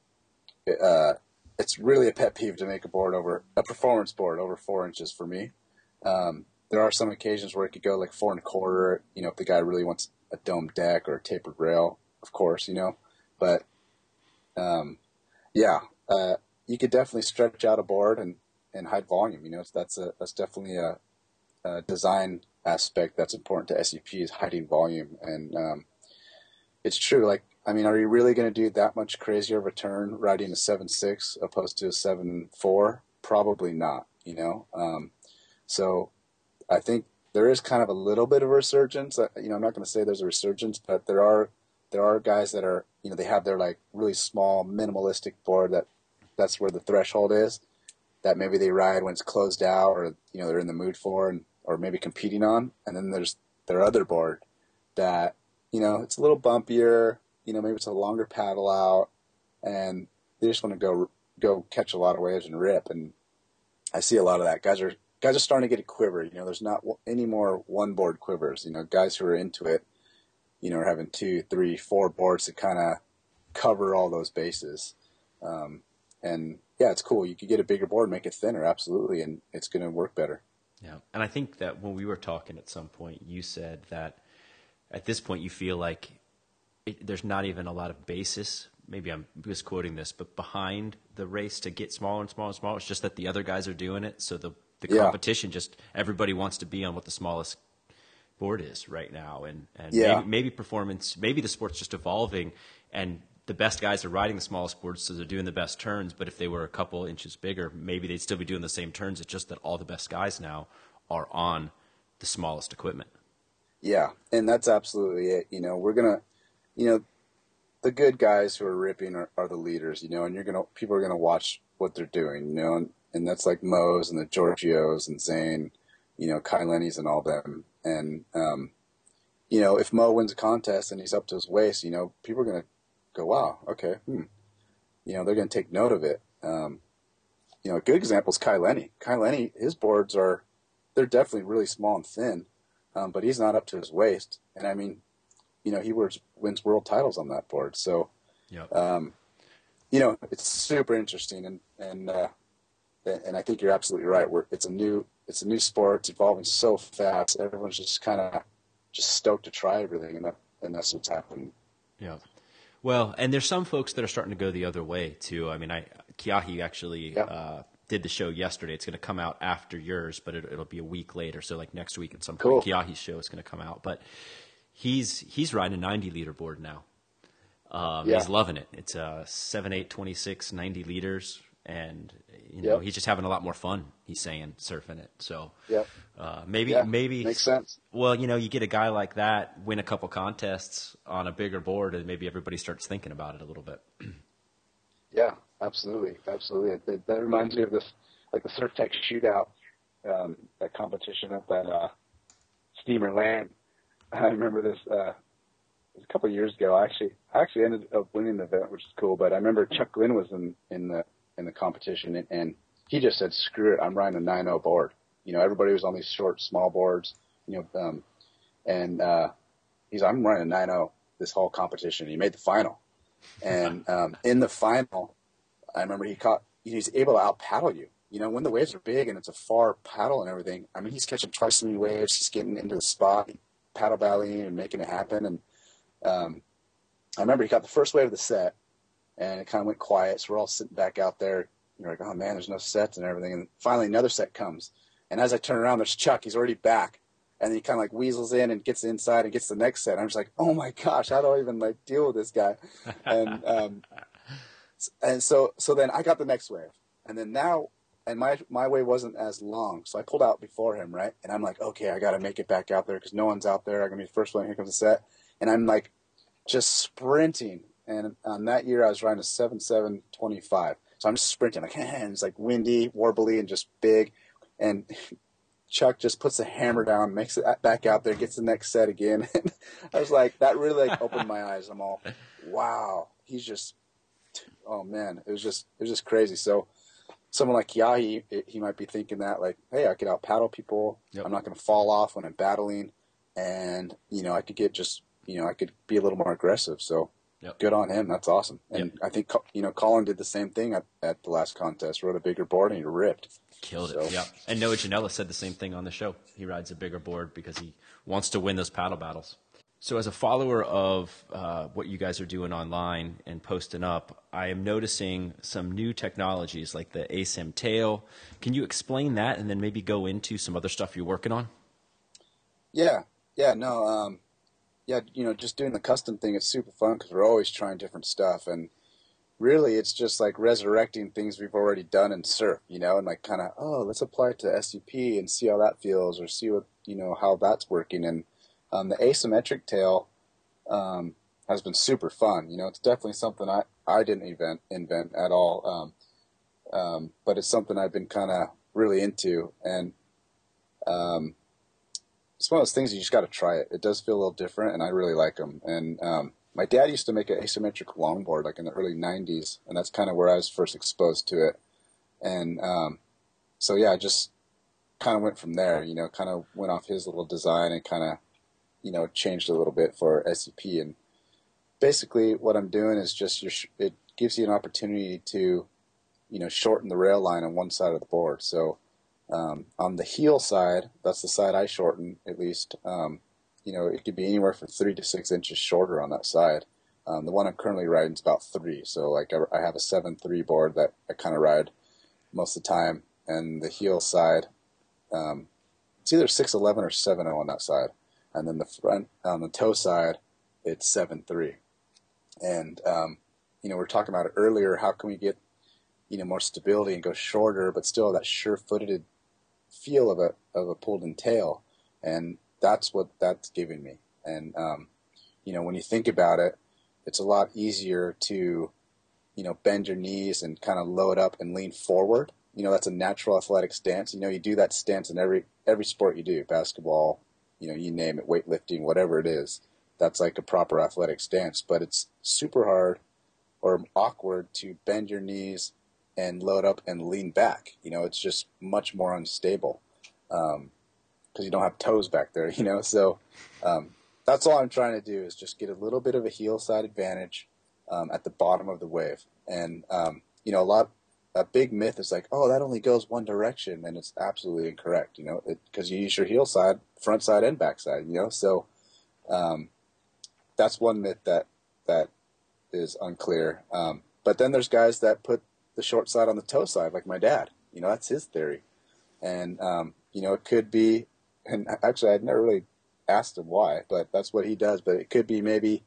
Speaker 3: uh, it's really a pet peeve to make a board over a performance board over four inches for me. Um, there are some occasions where it could go like four and a quarter. You know, if the guy really wants a dome deck or a tapered rail, of course, you know. But um, yeah, uh, you could definitely stretch out a board and, and hide volume. You know, that's a that's definitely a, a design aspect that's important to SUP is hiding volume. And um, it's true. Like, I mean, are you really going to do that much crazier of a turn riding a seven six opposed to a seven four? Probably not. You know, um, so I think there is kind of a little bit of a resurgence. You know, I'm not going to say there's a resurgence, but there are there are guys that are you know they have their like really small minimalistic board that that's where the threshold is that maybe they ride when it's closed out or you know they're in the mood for and or maybe competing on and then there's their other board that you know it's a little bumpier you know maybe it's a longer paddle out and they just want to go go catch a lot of waves and rip and I see a lot of that guys are guys are starting to get a quiver you know there's not any more one board quivers you know guys who are into it you know are having two three four boards to kind of cover all those bases um, and yeah, it's cool. You could get a bigger board, make it thinner, absolutely, and it's going to work better.
Speaker 2: Yeah. And I think that when we were talking at some point, you said that at this point you feel like it, there's not even a lot of basis. Maybe I'm misquoting this, but behind the race to get smaller and smaller and smaller. It's just that the other guys are doing it. So the, the
Speaker 3: Yeah.
Speaker 2: competition just, everybody wants to be on what the smallest board is right now. And, and
Speaker 3: Yeah.
Speaker 2: maybe, maybe performance, maybe the sport's just evolving and the best guys are riding the smallest boards, so they're doing the best turns. But if they were a couple inches bigger, maybe they'd still be doing the same turns. It's just that all the best guys now are on the smallest equipment.
Speaker 3: Yeah, and that's absolutely it. You know, we're gonna, you know, the good guys who are ripping are, are the leaders. You know, and you're gonna people are gonna watch what they're doing. You know, and, and that's like Mo's and the Giorgios and Zane, you know, Kai Lenny's and all them. And um, you know, if Mo wins a contest and he's up to his waist, you know, people are gonna go, wow, okay, hmm. You know, they're gonna take note of it. Um, you know, a good example is Kai Lenny. Kai Lenny, his boards are, they're definitely really small and thin um, but he's not up to his waist. And I mean, you know, he wins, wins world titles on that board. So,
Speaker 2: Yep.
Speaker 3: um, you know, it's super interesting, and and uh, and I think you're absolutely right. We're, it's a new it's a new sport. It's evolving so fast. Everyone's just kind of just stoked to try everything, and that, and that's what's happening.
Speaker 2: Yeah. Well, and there's some folks that are starting to go the other way too. I mean, I Kiahi actually
Speaker 3: Yeah.
Speaker 2: uh, did the show yesterday. It's going to come out after yours, but it, it'll be a week later. So like next week at some
Speaker 3: Cool.
Speaker 2: point, Kiahi's show is going to come out. But he's he's riding a 90 liter board now. Um,
Speaker 3: Yeah.
Speaker 2: He's loving it. It's a 7, 8, 26, 90 liters. And, you know,
Speaker 3: Yep.
Speaker 2: he's just having a lot more fun, he's saying, surfing it. So
Speaker 3: Yep.
Speaker 2: uh, maybe,
Speaker 3: Yeah,
Speaker 2: maybe
Speaker 3: makes sense.
Speaker 2: well, you know, you get a guy like that, win a couple contests on a bigger board, and maybe everybody starts thinking about it a little bit.
Speaker 3: Yeah, absolutely, absolutely. It, it, that reminds me of this, like the Surftech Shootout, um, that competition up at uh, Steamer Lane. I remember this. Uh, was a couple of years ago. I actually, I actually ended up winning the event, which is cool. But I remember Chuck Glynn was in in the in the competition, and, and he just said, "Screw it, I'm riding a 9.0 board." You know, everybody was on these short, small boards. You know, um, and uh, he's, "I'm running a 9.0 this whole competition." He made the final, and um, in the final, I remember he caught. He's able to out paddle you. you know, when the waves are big and it's a far paddle and everything, I mean, he's catching twice as many waves. He's getting into the spot, paddle ballying and making it happen. And um, I remember he got the first wave of the set, and it kind of went quiet. So we're all sitting back out there. You're like, oh man, there's no sets and everything. And finally, another set comes. And as I turn around, there's Chuck. He's already back. And he kind of like weasels in and gets inside and gets the next set. I'm just like, oh my gosh, how do I even like deal with this guy? And um, and so so then I got the next wave, and then now and my my wave wasn't as long, so I pulled out before him, right? And I'm like, okay, I got to make it back out there because no one's out there. I'm gonna be the first one. Here comes the set, and I'm like, just sprinting. And on that year, I was riding a seven seven twenty five, so I'm just sprinting like, and it's like windy, warbly, and just big. And Chuck just puts the hammer down, makes it back out there, gets the next set again. And I was like, that really like opened my eyes. I'm all, wow, he's just, oh man, it was just, it was just crazy. So someone like Yahi, he might be thinking that like, hey, I could out paddle people.
Speaker 2: Yep.
Speaker 3: I'm not going to fall off when I'm battling, and you know, I could get just, you know, I could be a little more aggressive. So
Speaker 2: Yep.
Speaker 3: good on him. That's awesome. And
Speaker 2: Yep.
Speaker 3: I think you know, Colin did the same thing at, at the last contest. Rode a bigger board and he ripped.
Speaker 2: Killed
Speaker 3: So-
Speaker 2: it. Yeah. And Noah Janela said the same thing on the show. He rides a bigger board because he wants to win those paddle battles. So, as a follower of uh, what you guys are doing online and posting up, I am noticing some new technologies like the asym tail. Can you explain that and then maybe go into some other stuff you're working on?
Speaker 3: Yeah, yeah, no, um, yeah, you know, just doing the custom thing is super fun because we're always trying different stuff, and really, it's just like resurrecting things we've already done in surf, you know, and like kind of, oh, let's apply it to SUP and see how that feels, or see what you know how that's working, and um, the asymmetric tail um, has been super fun. You know, it's definitely something I I didn't invent invent at all, um, um, but it's something I've been kind of really into, and um, it's one of those things you just got to try it. It does feel a little different, and I really like them. And um, my dad used to make an asymmetric longboard like in the early '90s, and that's kind of where I was first exposed to it. And so yeah, I just kind of went from there. You know, kind of went off his little design and kind of you know changed a little bit for SUP. And basically, what I'm doing is just your it gives you an opportunity to you know shorten the rail line on one side of the board. So um, on the heel side, that's the side I shorten at least. Um, you know, it could be anywhere from three to six inches shorter on that side. Um, the one I'm currently riding is about three. So like I, I have a seven three board that I kind of ride most of the time, and the heel side, um, it's either six eleven or seven zero on that side, and then the front on the toe side, it's seven three. And um, you know, we are talking about it earlier. How can we get you know more stability and go shorter, but still have that sure-footed feel of a of a pulled in tail, and that's what that's giving me. And um, you know, when you think about it, it's a lot easier to you know bend your knees and kind of load up and lean forward. You know, that's a natural athletic stance. You know, you do that stance in every every sport you do, basketball, you know, you name it, weightlifting, whatever it is. That's like a proper athletic stance, but it's super hard or awkward to bend your knees and load up and lean back. You know, it's just much more unstable because you don't have toes back there. You know, so um, that's all I'm trying to do is just get a little bit of a heel side advantage um, at the bottom of the wave. And um, you know, a lot a big myth is like, oh, that only goes one direction, and it's absolutely incorrect. You know, because you use your heel side, front side, and back side. You know, so um, that's one myth that that is unclear. Um, but then there's guys that put the short side on the toe side, like my dad. You know, that's his theory. And, um, you know, it could be, and actually I'd never really asked him why, but that's what he does. But it could be maybe,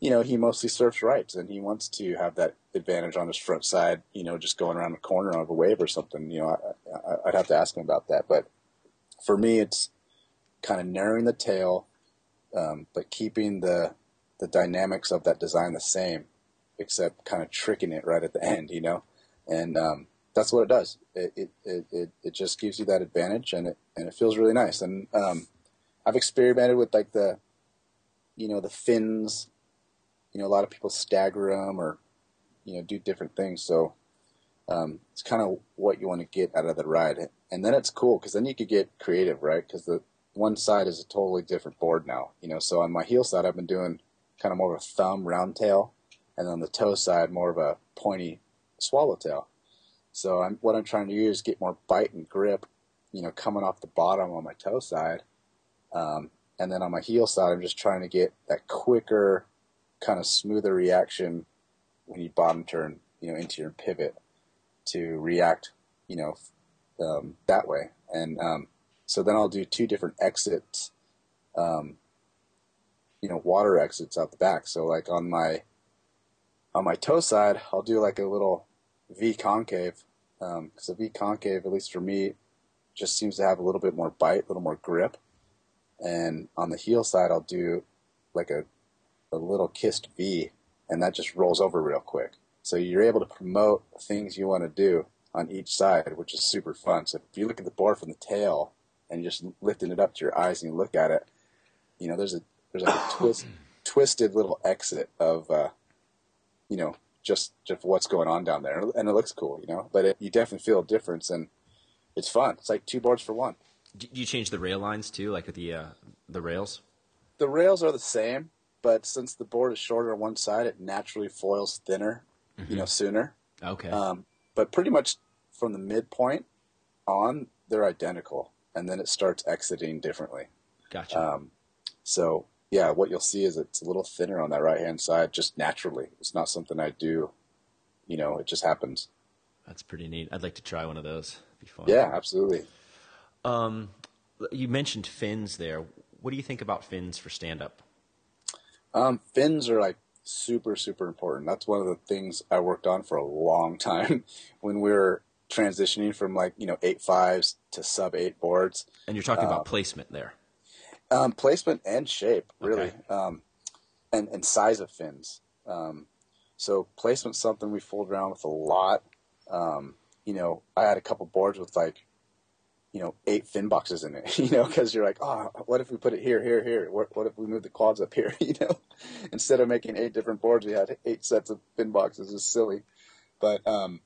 Speaker 3: you know, he mostly surfs rights and he wants to have that advantage on his front side, you know, just going around the corner of a wave or something. You know, I, I'd have to ask him about that. But for me, it's kind of narrowing the tail, um, but keeping the, the dynamics of that design the same, except kind of tricking it right at the end, you know? And, um, that's what it does. It, it, it, it, it just gives you that advantage and it, and it feels really nice. And, um, I've experimented with like the, you know, the fins, you know, a lot of people stagger them or, you know, do different things. So, um, it's kind of what you want to get out of the ride. And then it's cool because then you could get creative, right? Because the one side is a totally different board now, you know. So on my heel side, I've been doing kind of more of a thumb round tail, and on the toe side, more of a pointy swallowtail. So I'm, what I'm trying to do is get more bite and grip, you know, coming off the bottom on my toe side. Um, and then on my heel side, I'm just trying to get that quicker, kind of smoother reaction when you bottom turn, you know, into your pivot to react, you know, um, that way. And um, so then I'll do two different exits, um, you know, water exits out the back. So like on my on my toe side, I'll do like a little V concave because the V concave, at least for me, just seems to have a little bit more bite, a little more grip. And on the heel side, I'll do like a a little kissed V, and that just rolls over real quick. So you're able to promote things you want to do on each side, which is super fun. So if you look at the board from the tail and you're just lifting it up to your eyes and you look at it, you know, there's a there's like a twist, twisted little exit of, uh, you know, just just what's going on down there, and it looks cool, you know. But it, you definitely feel a difference, and it's fun. It's like two boards for one.
Speaker 2: Do you change the rail lines too, like with the uh, the rails?
Speaker 3: The rails are the same, but since the board is shorter on one side, it naturally foils thinner, you know, sooner.
Speaker 2: Okay.
Speaker 3: Um, but pretty much from the midpoint on, they're identical, and then it starts exiting differently.
Speaker 2: gotcha.
Speaker 3: Um, so yeah, what you'll see is it's a little thinner on that right hand side, just naturally. It's not something I do, you know, it just happens.
Speaker 2: That's pretty neat. I'd like to try one of those. It'd be fun.
Speaker 3: Yeah, absolutely.
Speaker 2: Um, you mentioned fins there. What do you think about fins for stand up?
Speaker 3: Um, fins are like super, super important. That's one of the things I worked on for a long time when we were transitioning from like, you know, eight fives to sub eight boards.
Speaker 2: And you're talking
Speaker 3: Uh,
Speaker 2: about placement there.
Speaker 3: Um, placement and shape, really,
Speaker 2: Okay.
Speaker 3: um, and and size of fins. Um, so placement's something we fooled around with a lot. Um, you know, I had a couple boards with like, you know, eight fin boxes in it. You know, because you're like, oh, what if we put it here, here, here? What, what if we move the quads up here? You know, instead of making eight different boards, we had eight sets of fin boxes. It's silly, but um,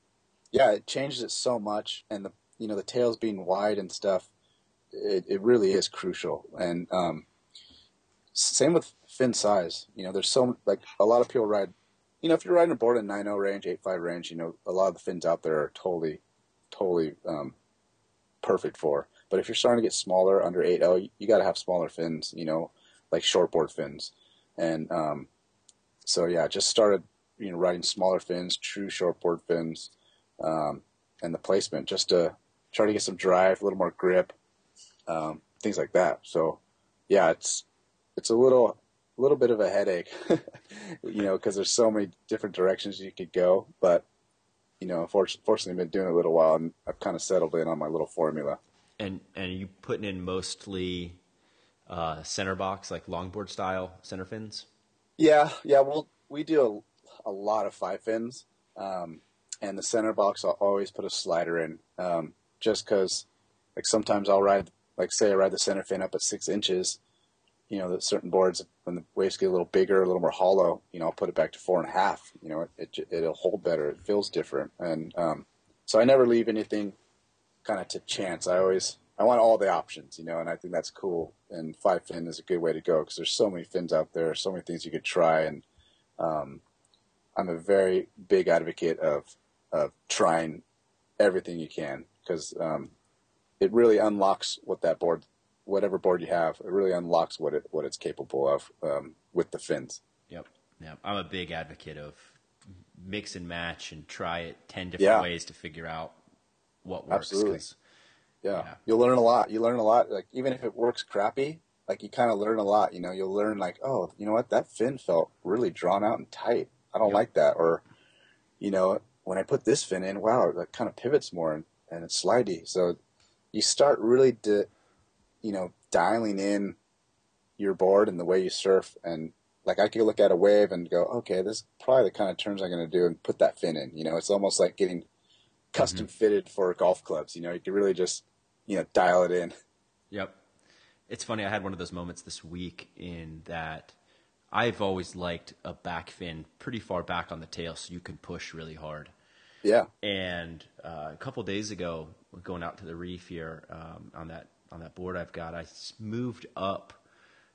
Speaker 3: yeah, it changes it so much, and the you know the tails being wide and stuff it, it really is crucial. And um, same with fin size. You know, there's so like a lot of people ride. You know, if you're riding a board in 9.0 range, 8.5 range, you know, a lot of the fins out there are totally, totally um, perfect for. But if you're starting to get smaller, under 8.0, you, you got to have smaller fins. You know, like shortboard fins. And um, so yeah, just started you know riding smaller fins, true shortboard fins, um, and the placement just to try to get some drive, a little more grip, um, things like that. So, yeah, it's it's a little little bit of a headache, you know, because there's so many different directions you could go. But you know, fortunately, I've been doing it a little while, and I've kind of settled in on my little formula.
Speaker 2: And and you putting in mostly uh, center box, like longboard style center fins?
Speaker 3: Yeah, yeah. Well, we do a, a lot of five fins, um, and the center box I'll always put a slider in, um, just because, like sometimes I'll ride, like say I ride the center fin up at six inches, you know, that certain boards when the waves get a little bigger, a little more hollow, you know, I'll put it back to four and a half. You know, it, it it'll hold better, it feels different, and um, so I never leave anything kind of to chance. I always I want all the options, you know, and I think that's cool. And five fin is a good way to go because there's so many fins out there, so many things you could try, and um, I'm a very big advocate of of trying everything you can because um, it really unlocks what that board, whatever board you have, it really unlocks what it what it's capable of um, with the fins.
Speaker 2: Yep. Yep. I'm a big advocate of mix and match and try it 10 different
Speaker 3: Yeah.
Speaker 2: ways to figure out what works.
Speaker 3: Absolutely. Yeah.
Speaker 2: Yeah.
Speaker 3: You'll learn a lot. You learn a lot. Like even if it works crappy, like you kind of learn a lot. You know, you'll learn like, oh, you know what, that fin felt really drawn out and tight. I don't
Speaker 2: Yep.
Speaker 3: like that. Or, you know, when I put this fin in, wow, that kind of pivots more and, and it's slidey. So you start really, di- you know, dialing in your board and the way you surf. And like I could look at a wave and go, okay, this is probably the kind of turns I'm going to do and put that fin in. You know, it's almost like getting custom fitted for golf clubs. You know, you can really just, you know, dial it in.
Speaker 2: Yep. It's funny. I had one of those moments this week in that I've always liked a back fin pretty far back on the tail so you can push really hard.
Speaker 3: Yeah.
Speaker 2: And uh, a couple days ago, going out to the reef here um, on that on that board I've got, I moved up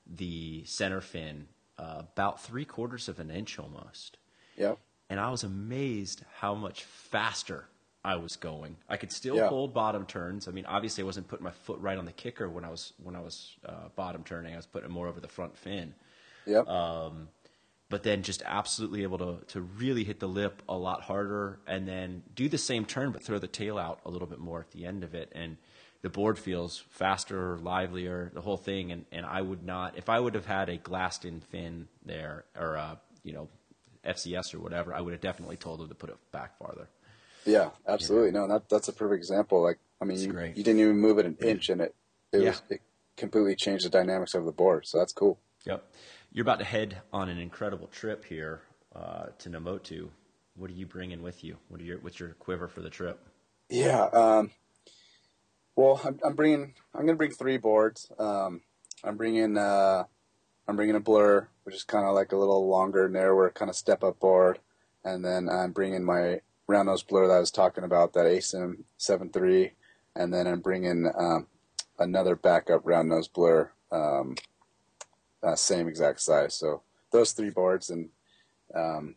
Speaker 2: the center fin uh, about three quarters of an inch almost,
Speaker 3: Yep.
Speaker 2: and I was amazed how much faster I was going. I could still
Speaker 3: Yeah.
Speaker 2: hold bottom turns. I mean, obviously, I wasn't putting my foot right on the kicker when I was when I was uh, bottom turning. I was putting it more over the front fin.
Speaker 3: Yep.
Speaker 2: But then just absolutely able to to really hit the lip a lot harder, and then do the same turn but throw the tail out a little bit more at the end of it, and the board feels faster, livelier, the whole thing. And and I would not if I would have had a glassed in fin there or uh, you know FCS or whatever, I would have definitely told them to put it back farther.
Speaker 3: Yeah, absolutely. No, that that's a perfect example. Like, I mean, you, you didn't even move it an inch, and it it,
Speaker 2: Yeah.
Speaker 3: was, it completely changed the dynamics of the board. So that's cool.
Speaker 2: Yep. You're about to head on an incredible trip here uh, to Namotu. What are you bringing with you? What are your what's your quiver for the trip?
Speaker 3: Yeah. Um, well, I'm, I'm bringing. I'm gonna bring three boards. Um, I'm bringing. Uh, I'm bringing a blur, which is kind of like a little longer, narrower, kind of step up board, and then I'm bringing my round nose blur that I was talking about, that asym 7.3, and then I'm bringing um, another backup round nose blur, um, uh, same exact size. So those three boards, and um,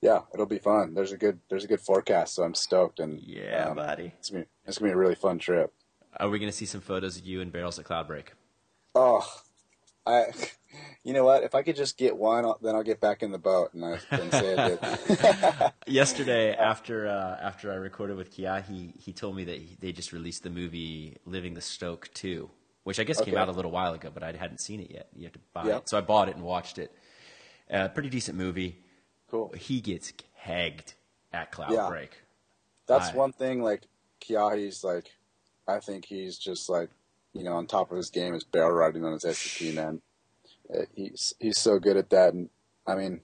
Speaker 3: yeah, it'll be fun. There's a good there's a good forecast, so I'm stoked, and
Speaker 2: Yeah,
Speaker 3: um,
Speaker 2: buddy.
Speaker 3: it's gonna, be, it's gonna be a really fun trip.
Speaker 2: Are we going to see some photos of you and barrels at Cloudbreak?
Speaker 3: Oh, I, you know what? If I could just get one, I'll- then I'll get back in the boat and I can say it.
Speaker 2: Yesterday, after uh, after I recorded with Kia, he he told me that he, they just released the movie Living the Stoke 2, which I guess came out a little while ago, but I hadn't seen it yet. You have to buy
Speaker 3: Yeah.
Speaker 2: it, so I bought it and watched it. Uh, pretty decent movie.
Speaker 3: cool.
Speaker 2: He gets kegged at
Speaker 3: Yeah.
Speaker 2: Cloudbreak.
Speaker 3: That's
Speaker 2: I-
Speaker 3: one thing. Like Kiahi's, like I think he's just like you know on top of his game is barrel riding on his SUP man. Uh, He's he's so good at that, and I mean,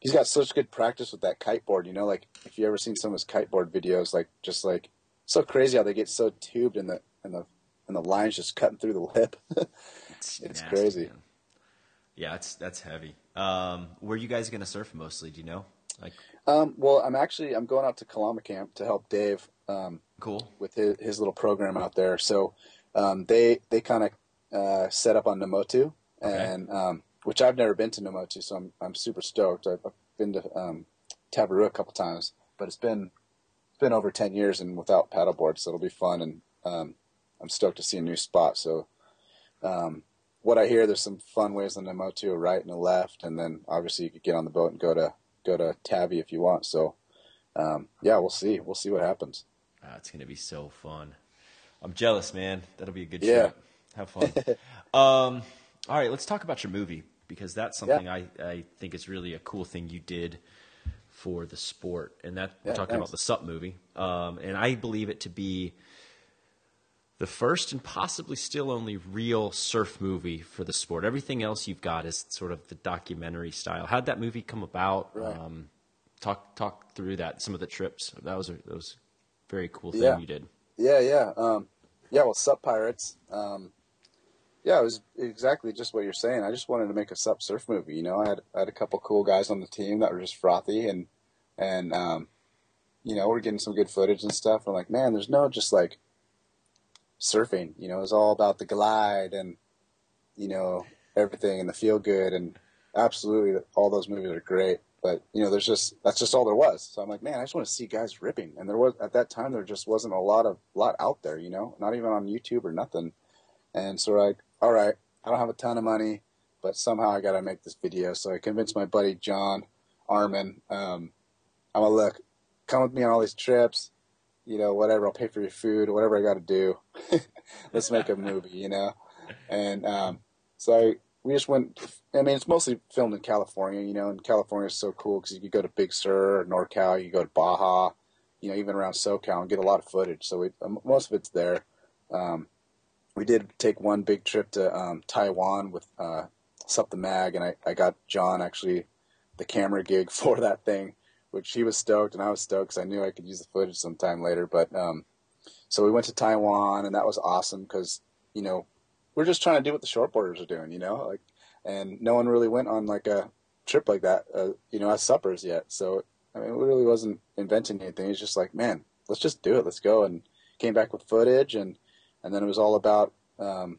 Speaker 3: he's got such good practice with that kiteboard. You know, like if you ever seen some of his kiteboard videos, like just like so crazy how they get so tubed and the and the and the lines just cutting through the lip.
Speaker 2: It's,
Speaker 3: It's
Speaker 2: nasty,
Speaker 3: crazy.
Speaker 2: man. Yeah, it's that's heavy. Um, where are you guys going to surf mostly? Do you know? Like,
Speaker 3: um, well, I'm actually I'm going out to Kalama Camp to help Dave. Um,
Speaker 2: cool.
Speaker 3: with his, his little program out there. So um, they they kind of uh, set up on Namotu,
Speaker 2: Okay.
Speaker 3: and um, which I've never been to Namotu, so I'm I'm super stoked. I've, I've been to um, Tavarua a couple times, but it's been it's been over ten years and without paddleboard, so it'll be fun. And um, I'm stoked to see a new spot. So um, what I hear, there's some fun ways on Namotu, a right and a left, and then obviously you could get on the boat and go to go to Tabby if you want. So um, yeah, we'll see. We'll see what happens.
Speaker 2: Ah, it's going to be so fun. I'm jealous, man. That'll be a good
Speaker 3: Yeah.
Speaker 2: trip. Have fun. um, all right, let's talk about your movie because that's something I, I think is really a cool thing you did for the sport, and that we're
Speaker 3: Yeah,
Speaker 2: talking about the SUP movie, um, and I believe it to be the first and possibly still only real surf movie for the sport. Everything else you've got is sort of the documentary style. How'd that movie come about?
Speaker 3: Right.
Speaker 2: Um, talk talk through that. Some of the trips. That was a that was very cool thing
Speaker 3: Yeah.
Speaker 2: you did.
Speaker 3: Yeah, yeah, um, yeah. Well, Sup Pirates. Um, yeah, it was exactly just what you're saying. I just wanted to make a Sup surf movie. You know, I had I had a couple cool guys on the team that were just frothy, and and um, you know, we're getting some good footage and stuff. I'm like, man, there's no just like surfing. You know, it's all about the glide and you know everything and the feel good and absolutely all those movies are great. But you know, there's just that's just all there was. So I'm like, man, I just want to see guys ripping. And there was at that time there just wasn't a lot of lot out there. You know, not even on YouTube or nothing. And so like, all right, I don't have a ton of money, but somehow I got to make this video. So I convinced my buddy John Armin. Um, I'm gonna look, come with me on all these trips. You know, whatever. I'll pay for your food, whatever I got to do. Let's make a movie. You know, and um, so I, we just went. I mean, it's mostly filmed in California. You know, and California is so cool because you go to Big Sur, NorCal, you go to Baja, you know, even around SoCal and get a lot of footage. So we, um, most of it's there. Um, we did take one big trip to um, Taiwan with uh, Sup the Mag, and I, I got John actually the camera gig for that thing, which he was stoked and I was stoked because I knew I could use the footage sometime later. But um, so we went to Taiwan, and that was awesome because you know we're just trying to do what the shortboarders are doing, you know, like, and no one really went on like a trip like that, uh, you know, as suppers yet. So I mean, it really wasn't inventing anything. It's just like, man, let's just do it. Let's go. And came back with footage, and and then it was all about, um,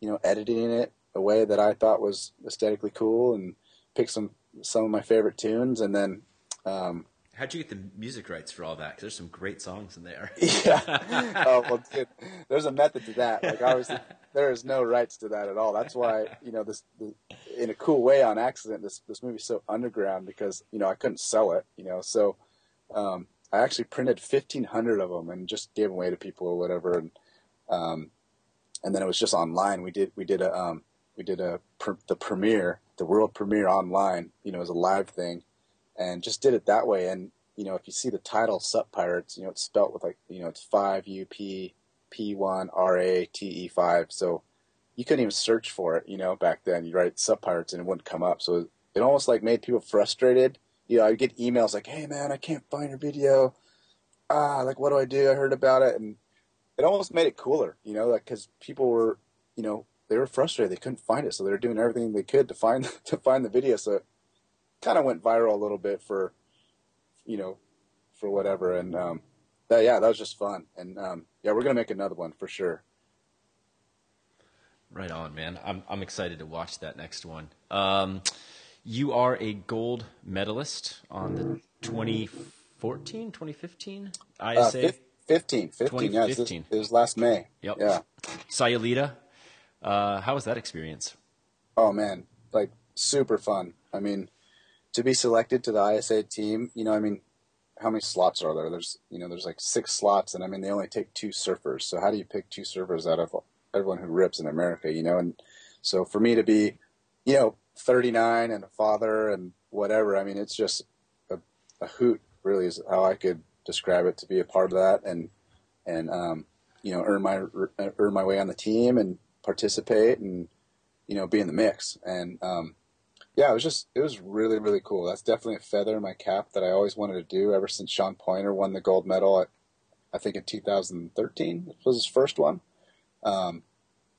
Speaker 3: you know, editing it a way that I thought was aesthetically cool, and pick some some of my favorite tunes, and then um,
Speaker 2: how'd you get the music rights for all that? Because there's some great songs in there.
Speaker 3: yeah. Oh well, dude, there's a method to that. Like obviously, there is no rights to that at all. That's why you know this, the, in a cool way, on accident, this this movie's so underground because you know I couldn't sell it. You know, so um, I actually printed 1,500 of them and just gave them away to people or whatever. And um, and then it was just online. We did we did a um, we did a the premiere, the world premiere online. You know, as a live thing, and just did it that way. And you know, if you see the title Sup Pirates, you know, it's spelt with like you know, it's five U P P one R A T E five. So you couldn't even search for it. You know, back then you write Sup Pirates and it wouldn't come up. So it almost like made people frustrated. You know, I get emails like, "Hey man, I can't find your video. Ah, like what do I do? I heard about it." And it almost made it cooler, you know, like because people were, you know, they were frustrated they couldn't find it, so they were doing everything they could to find to find the video. So kind of went viral a little bit for, you know, for whatever. And um, that, yeah, that was just fun. And um, yeah, we're gonna make another one for sure.
Speaker 2: Right on, man. I'm I'm excited to watch that next one. Um, you are a gold medalist on the 2014, 2015 ISA. Uh,
Speaker 3: 15, 15, yeah. It was, it was last May.
Speaker 2: Yep.
Speaker 3: Yeah.
Speaker 2: Sayulita, uh, how was that experience?
Speaker 3: Oh, man. Like, super fun. I mean, to be selected to the ISA team, you know, I mean, how many slots are there? There's, you know, there's like six slots, and I mean, they only take two surfers. So how do you pick two surfers out of everyone who rips in America, you know? And so for me to be, you know, 39 and a father and whatever, I mean, it's just a, a hoot, really, is how I could describe it to be a part of that and and um, you know earn my earn my way on the team and participate and you know be in the mix and um, yeah it was just it was really really cool that's definitely a feather in my cap that I always wanted to do ever since Sean Poynter won the gold medal at I think in 2013 was his first one um,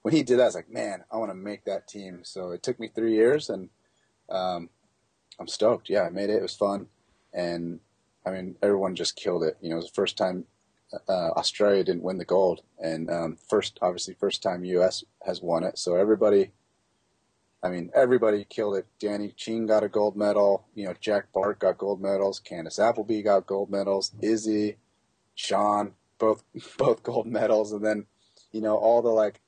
Speaker 3: when he did that I was like man I want to make that team so it took me three years and um, I'm stoked yeah I made it it was fun and I mean, everyone just killed it. You know, it was the first time uh, Australia didn't win the gold, and um, first, obviously, first time U.S. has won it. So everybody, I mean, everybody killed it. Danny Ching got a gold medal. You know, Jack Bark got gold medals. Candice Appleby got gold medals. Izzy, Sean, both both gold medals, and then, you know, all the like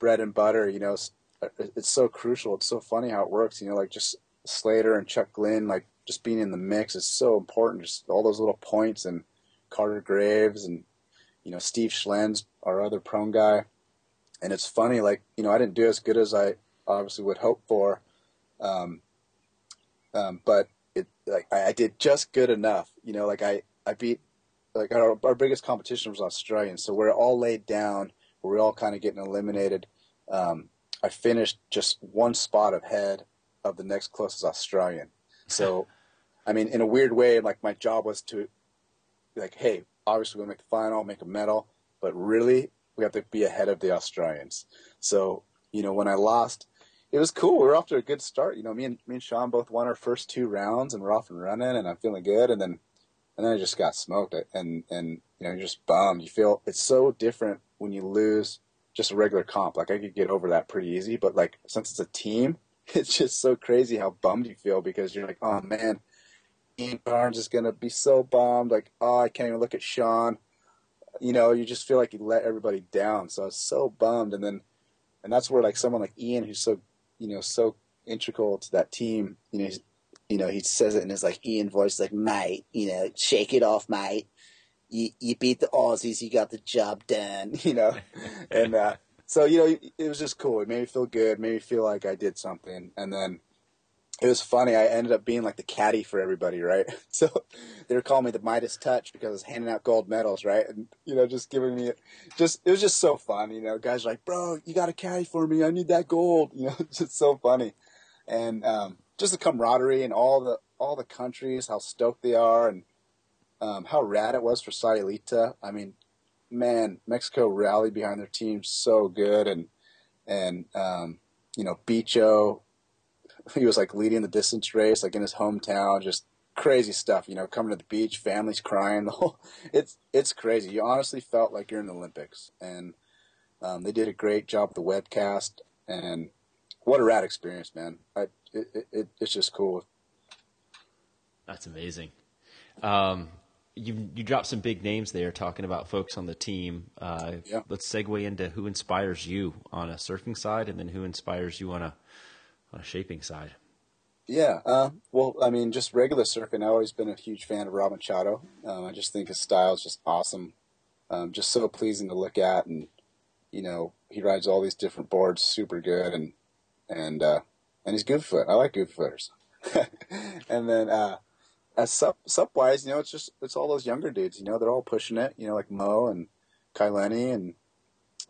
Speaker 3: bread and butter. You know, uh, it's so crucial. It's so funny how it works. You know, like just Slater and Chuck Glynn, like just being in the mix is so important. Just all those little points and Carter Graves and you know Steve Schlens, our other prone guy. And it's funny, like you know, I didn't do as good as I obviously would hope for, um, um, but it like I, I did just good enough. You know, like I I beat like our our biggest competition was Australian, so we're all laid down. We're all kind of getting eliminated. Um, I finished just one spot ahead of the next closest Australian. So I mean, in a weird way, like my job was to, like, hey, obviously we'll make the final, make a medal, but really we have to be ahead of the Australians. So, you know, when I lost, it was cool. We were off to a good start. You know, me and me and Shawn both won our first two rounds, and we're off and running, and I'm feeling good. And then, and then I just got smoked, and and you know, you're just bummed. You feel it's so different when you lose just a regular comp. Like I could get over that pretty easy, but like since it's a team, it's just so crazy how bummed you feel because you're like, oh man, Ian Cairns is to be so bummed. Like, oh, I can't even look at Sean. You know, you just feel like you let everybody down. So I was so bummed. And then, and that's where like someone like Ian, who's so, you know, so integral to that team, you know, you know, he says it in his like Ian voice, like, mate, you know, shake it off, mate. You, you beat the Aussies, you got the job done, you know? and, uh, so, you know, it was just cool. It made me feel good, made me feel like I did something. And then, it was funny. I ended up being like the caddy for everybody, right? So they were calling me the Midas Touch because I was handing out gold medals, right? And you know, just giving me, just it was just so fun. You know, guys like, bro, you got a caddy for me. I need that gold. You know, it's just so funny, and um, just the camaraderie and all the all the countries, how stoked they are, and um, how rad it was for Sayulita. I mean, man, Mexico rallied behind their team so good, and and um, you know, Bicho he was like leading the distance race, like in his hometown, just crazy stuff. You know, coming to the beach, families crying. The whole it's it's crazy. You honestly felt like you're in the Olympics, and um, they did a great job with the webcast. And what a rad experience, man! I, it, it, it's just cool.
Speaker 2: That's amazing. Um, you you dropped some big names there, talking about folks on the team. Uh,
Speaker 3: Yeah.
Speaker 2: Let's segue into who inspires you on a surfing side, and then who inspires you on a on a shaping side.
Speaker 3: Yeah, uh, well, I mean, just regular surfing. I've always been a huge fan of Rob Machado. Um, I just think his style is just awesome, um, just so pleasing to look at, and you know, he rides all these different boards, super good, and and uh, and he's good foot. I like good footers. and then uh, as sup sup wise, you know, it's just it's all those younger dudes. You know, they're all pushing it. You know, like Mo and Kai Lenny, and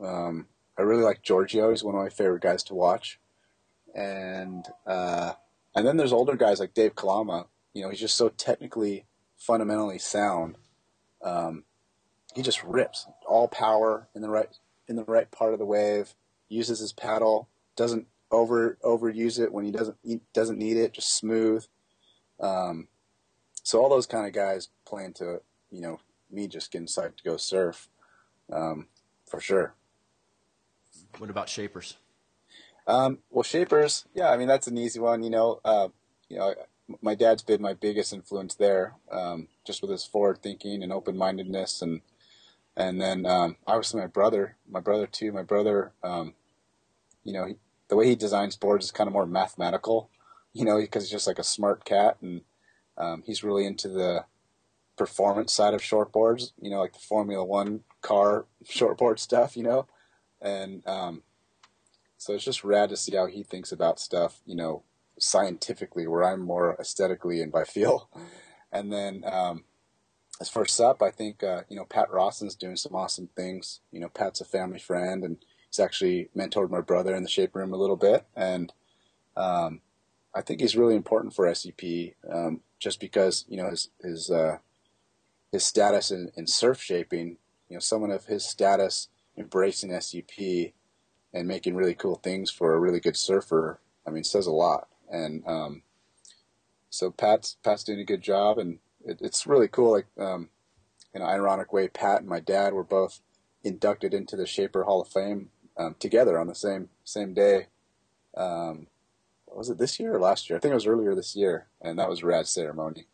Speaker 3: um, I really like Giorgio. He's one of my favorite guys to watch. And uh, and then there's older guys like Dave Kalama. You know, he's just so technically, fundamentally sound. Um, he just rips all power in the right in the right part of the wave. Uses his paddle. Doesn't over overuse it when he doesn't he doesn't need it. Just smooth. Um, so all those kind of guys play into you know me just getting psyched to go surf, um, for sure.
Speaker 2: What about shapers?
Speaker 3: Um, well, shapers, yeah, I mean that's an easy one. You know, uh, you know, my dad's been my biggest influence there, um, just with his forward thinking and open mindedness, and and then um, obviously my brother, my brother too. My brother, um, you know, he, the way he designs boards is kind of more mathematical, you know, because he's just like a smart cat, and um, he's really into the performance side of shortboards, you know, like the Formula One car shortboard stuff, you know, and um, so it's just rad to see how he thinks about stuff, you know, scientifically, where I'm more aesthetically and by feel. And then um, as as sup, I think uh, you know Pat Rawson's doing some awesome things. You know, Pat's a family friend, and he's actually mentored my brother in the shape room a little bit, and um, I think he's really important for SUP, um, just because you know his his uh, his status in, in surf shaping. You know, someone of his status embracing SUP and making really cool things for a really good surfer. I mean, says a lot. And um, so Pat's Pat's doing a good job, and it, it's really cool. Like um, in an ironic way, Pat and my dad were both inducted into the Shaper Hall of Fame um, together on the same same day. Um, was it this year or last year? I think it was earlier this year, and that was a rad ceremony.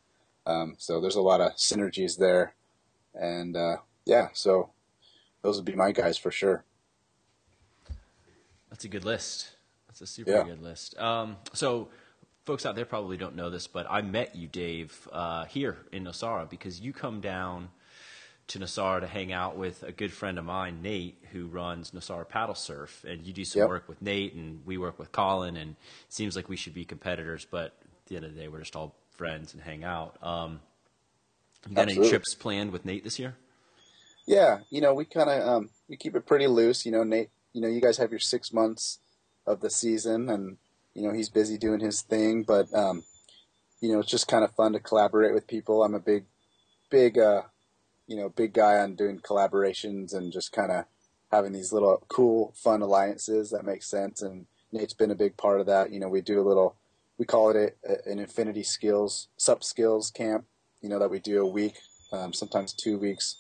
Speaker 3: Um, so there's a lot of synergies there, and uh, yeah, so those would be my guys for sure.
Speaker 2: That's a good list. That's a super
Speaker 3: Yeah.
Speaker 2: good list. Um, so, folks out there probably don't know this, but I met you, Dave, uh, here in Nosara because you come down to Nosara to hang out with a good friend of mine, Nate, who runs Nosara Paddle Surf, and you do some
Speaker 3: Yep.
Speaker 2: work with Nate, and we work with Colin, and it seems like we should be competitors, but at the end of the day, we're just all friends and hang out. Um, you got any trips planned with Nate this year?
Speaker 3: Yeah, you know, we kind of um, we keep it pretty loose. You know, Nate. You know, you guys have your six months of the season, and you know he's busy doing his thing. But um, you know, it's just kind of fun to collaborate with people. I'm a big, big, uh, you know, big guy on doing collaborations and just kind of having these little cool, fun alliances that make sense. And Nate's been a big part of that. You know, we do a little, we call it a, an Infinity Skills Sup Skills Camp. You know, that we do a week, um, sometimes two weeks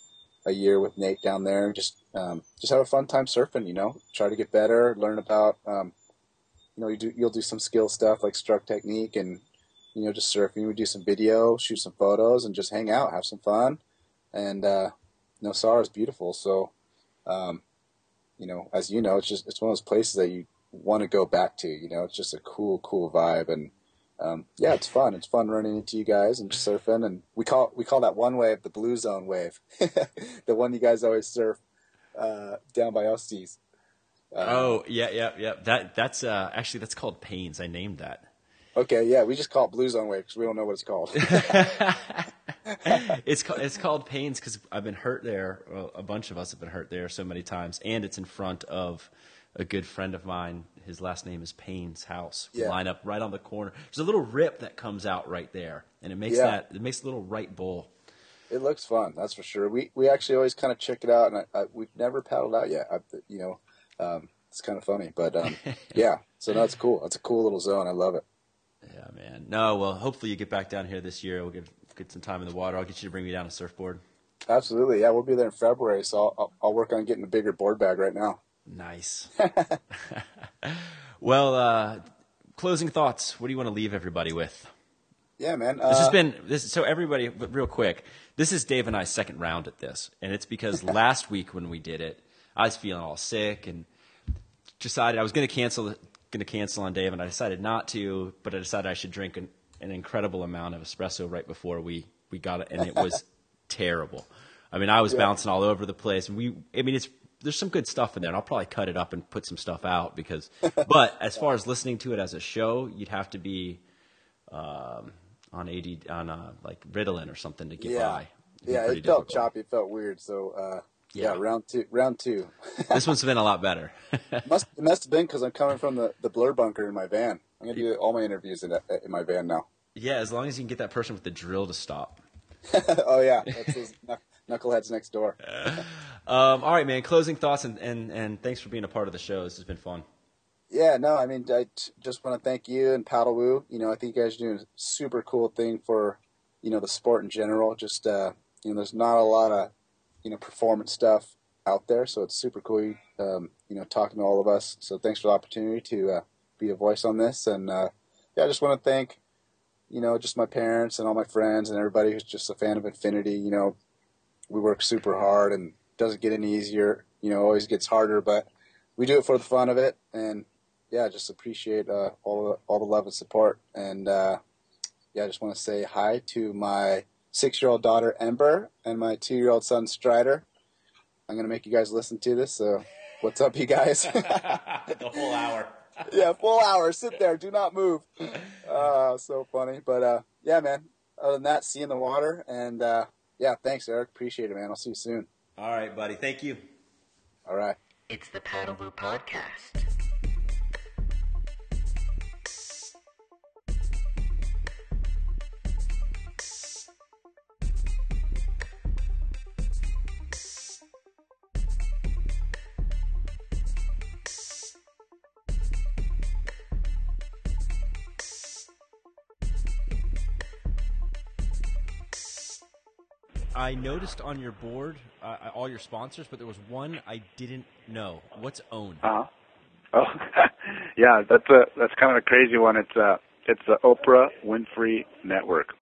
Speaker 3: a year with Nate down there. Just um, just have a fun time surfing. You know, try to get better, learn about. Um, you know, you do you'll do some skill stuff like stroke technique and you know just surfing. We do some video, shoot some photos, and just hang out, have some fun. And uh, Nosara is beautiful, so um, you know, as you know, it's just it's one of those places that you want to go back to. You know, it's just a cool, cool vibe, and um, yeah, it's fun. It's fun running into you guys and surfing, and we call we call that one wave the blue zone wave, the one you guys always surf uh, down by Osties. Uh,
Speaker 2: oh, yeah, yeah, yeah. That that's uh, actually that's called Pains. I named that.
Speaker 3: Okay, yeah, we just call it blue zone wave because we don't know what it's called.
Speaker 2: it's called it's called Pains because I've been hurt there. Well, a bunch of us have been hurt there so many times, and it's in front of a good friend of mine. His last name is Payne's house. We
Speaker 3: Yeah.
Speaker 2: line up right on the corner. There's a little rip that comes out right there, and it makes
Speaker 3: Yeah.
Speaker 2: that it makes a little right bowl.
Speaker 3: it looks fun, that's for sure. We we actually always kind of check it out, and I, I, we've never paddled out yet. I, you know, um, it's kind of funny, but um, yeah. So no, cool. It's a cool little zone. I love it.
Speaker 2: Yeah, man. No, well, hopefully you get back down here this year. We'll get get some time in the water. I'll get you to bring me down a surfboard.
Speaker 3: Absolutely, yeah. We'll be there in February, so I'll, I'll, I'll work on getting a bigger board bag right now.
Speaker 2: Nice. well, uh, closing thoughts. What do you want to leave everybody with?
Speaker 3: Yeah, man.
Speaker 2: This has
Speaker 3: Uh,
Speaker 2: been this. So everybody, but real quick, this is Dave and I's second round at this, and it's because last week when we did it, I was feeling all sick and decided I was going to cancel, going to cancel on Dave, and I decided not to, but I decided I should drink an, an incredible amount of espresso right before we we got it, and it was terrible. I mean, I was bouncing all over the place, and we. I mean, it's there's some good stuff in there, and I'll probably cut it up and put some stuff out because. But as far as listening to it as a show, you'd have to be um, on AD on uh, like Ritalin or something to get
Speaker 3: yeah,
Speaker 2: by. It'd
Speaker 3: yeah. It felt choppy. It felt weird. So uh, yeah.
Speaker 2: Yeah.
Speaker 3: round two. Round two.
Speaker 2: this one's been a lot better.
Speaker 3: must it must have been because I'm coming from the, the blur bunker in my van. I'm gonna do all my interviews in, in my van now.
Speaker 2: yeah, as long as you can get that person with the drill to stop.
Speaker 3: oh yeah, that's knuckleheads next door.
Speaker 2: Um, all right, man. Closing thoughts and, and, and thanks for being a part of the show. This has been fun.
Speaker 3: Yeah, no, I mean, I t- just want to thank you and Paddle Woo. You know, I think you guys are doing a super cool thing for, you know, the sport in general. Just, uh, you know, there's not a lot of, you know, performance stuff out there, so it's super cool, you, um, you know, talking to all of us. So thanks for the opportunity to uh, be a voice on this. And, uh, yeah, I just want to thank, you know, just my parents and all my friends and everybody who's just a fan of Infinity. You know, we work super hard and doesn't get any easier. You know, always gets harder, but we do it for the fun of it. And, yeah, just appreciate uh, all the all the love and support. And uh, yeah, I just want to say hi to my six year old daughter Ember and my two year old son Strider. I'm gonna make you guys listen to this. So, what's up, you guys?
Speaker 2: the whole hour.
Speaker 3: yeah, full hour. Sit there. Do not move. Uh, so funny. But uh, yeah, man. Other than that, see you in the water. And uh, yeah, thanks, Eric. Appreciate it, man. I'll see you soon.
Speaker 2: All right, buddy. Thank you.
Speaker 3: All right.
Speaker 1: It's the Paddle Woo Podcast.
Speaker 2: I noticed on your board uh, all your sponsors, but there was one I didn't know. What's OWN?
Speaker 4: Uh-huh. Oh, yeah, that's a that's kind of a crazy one. It's uh it's the Oprah Winfrey Network.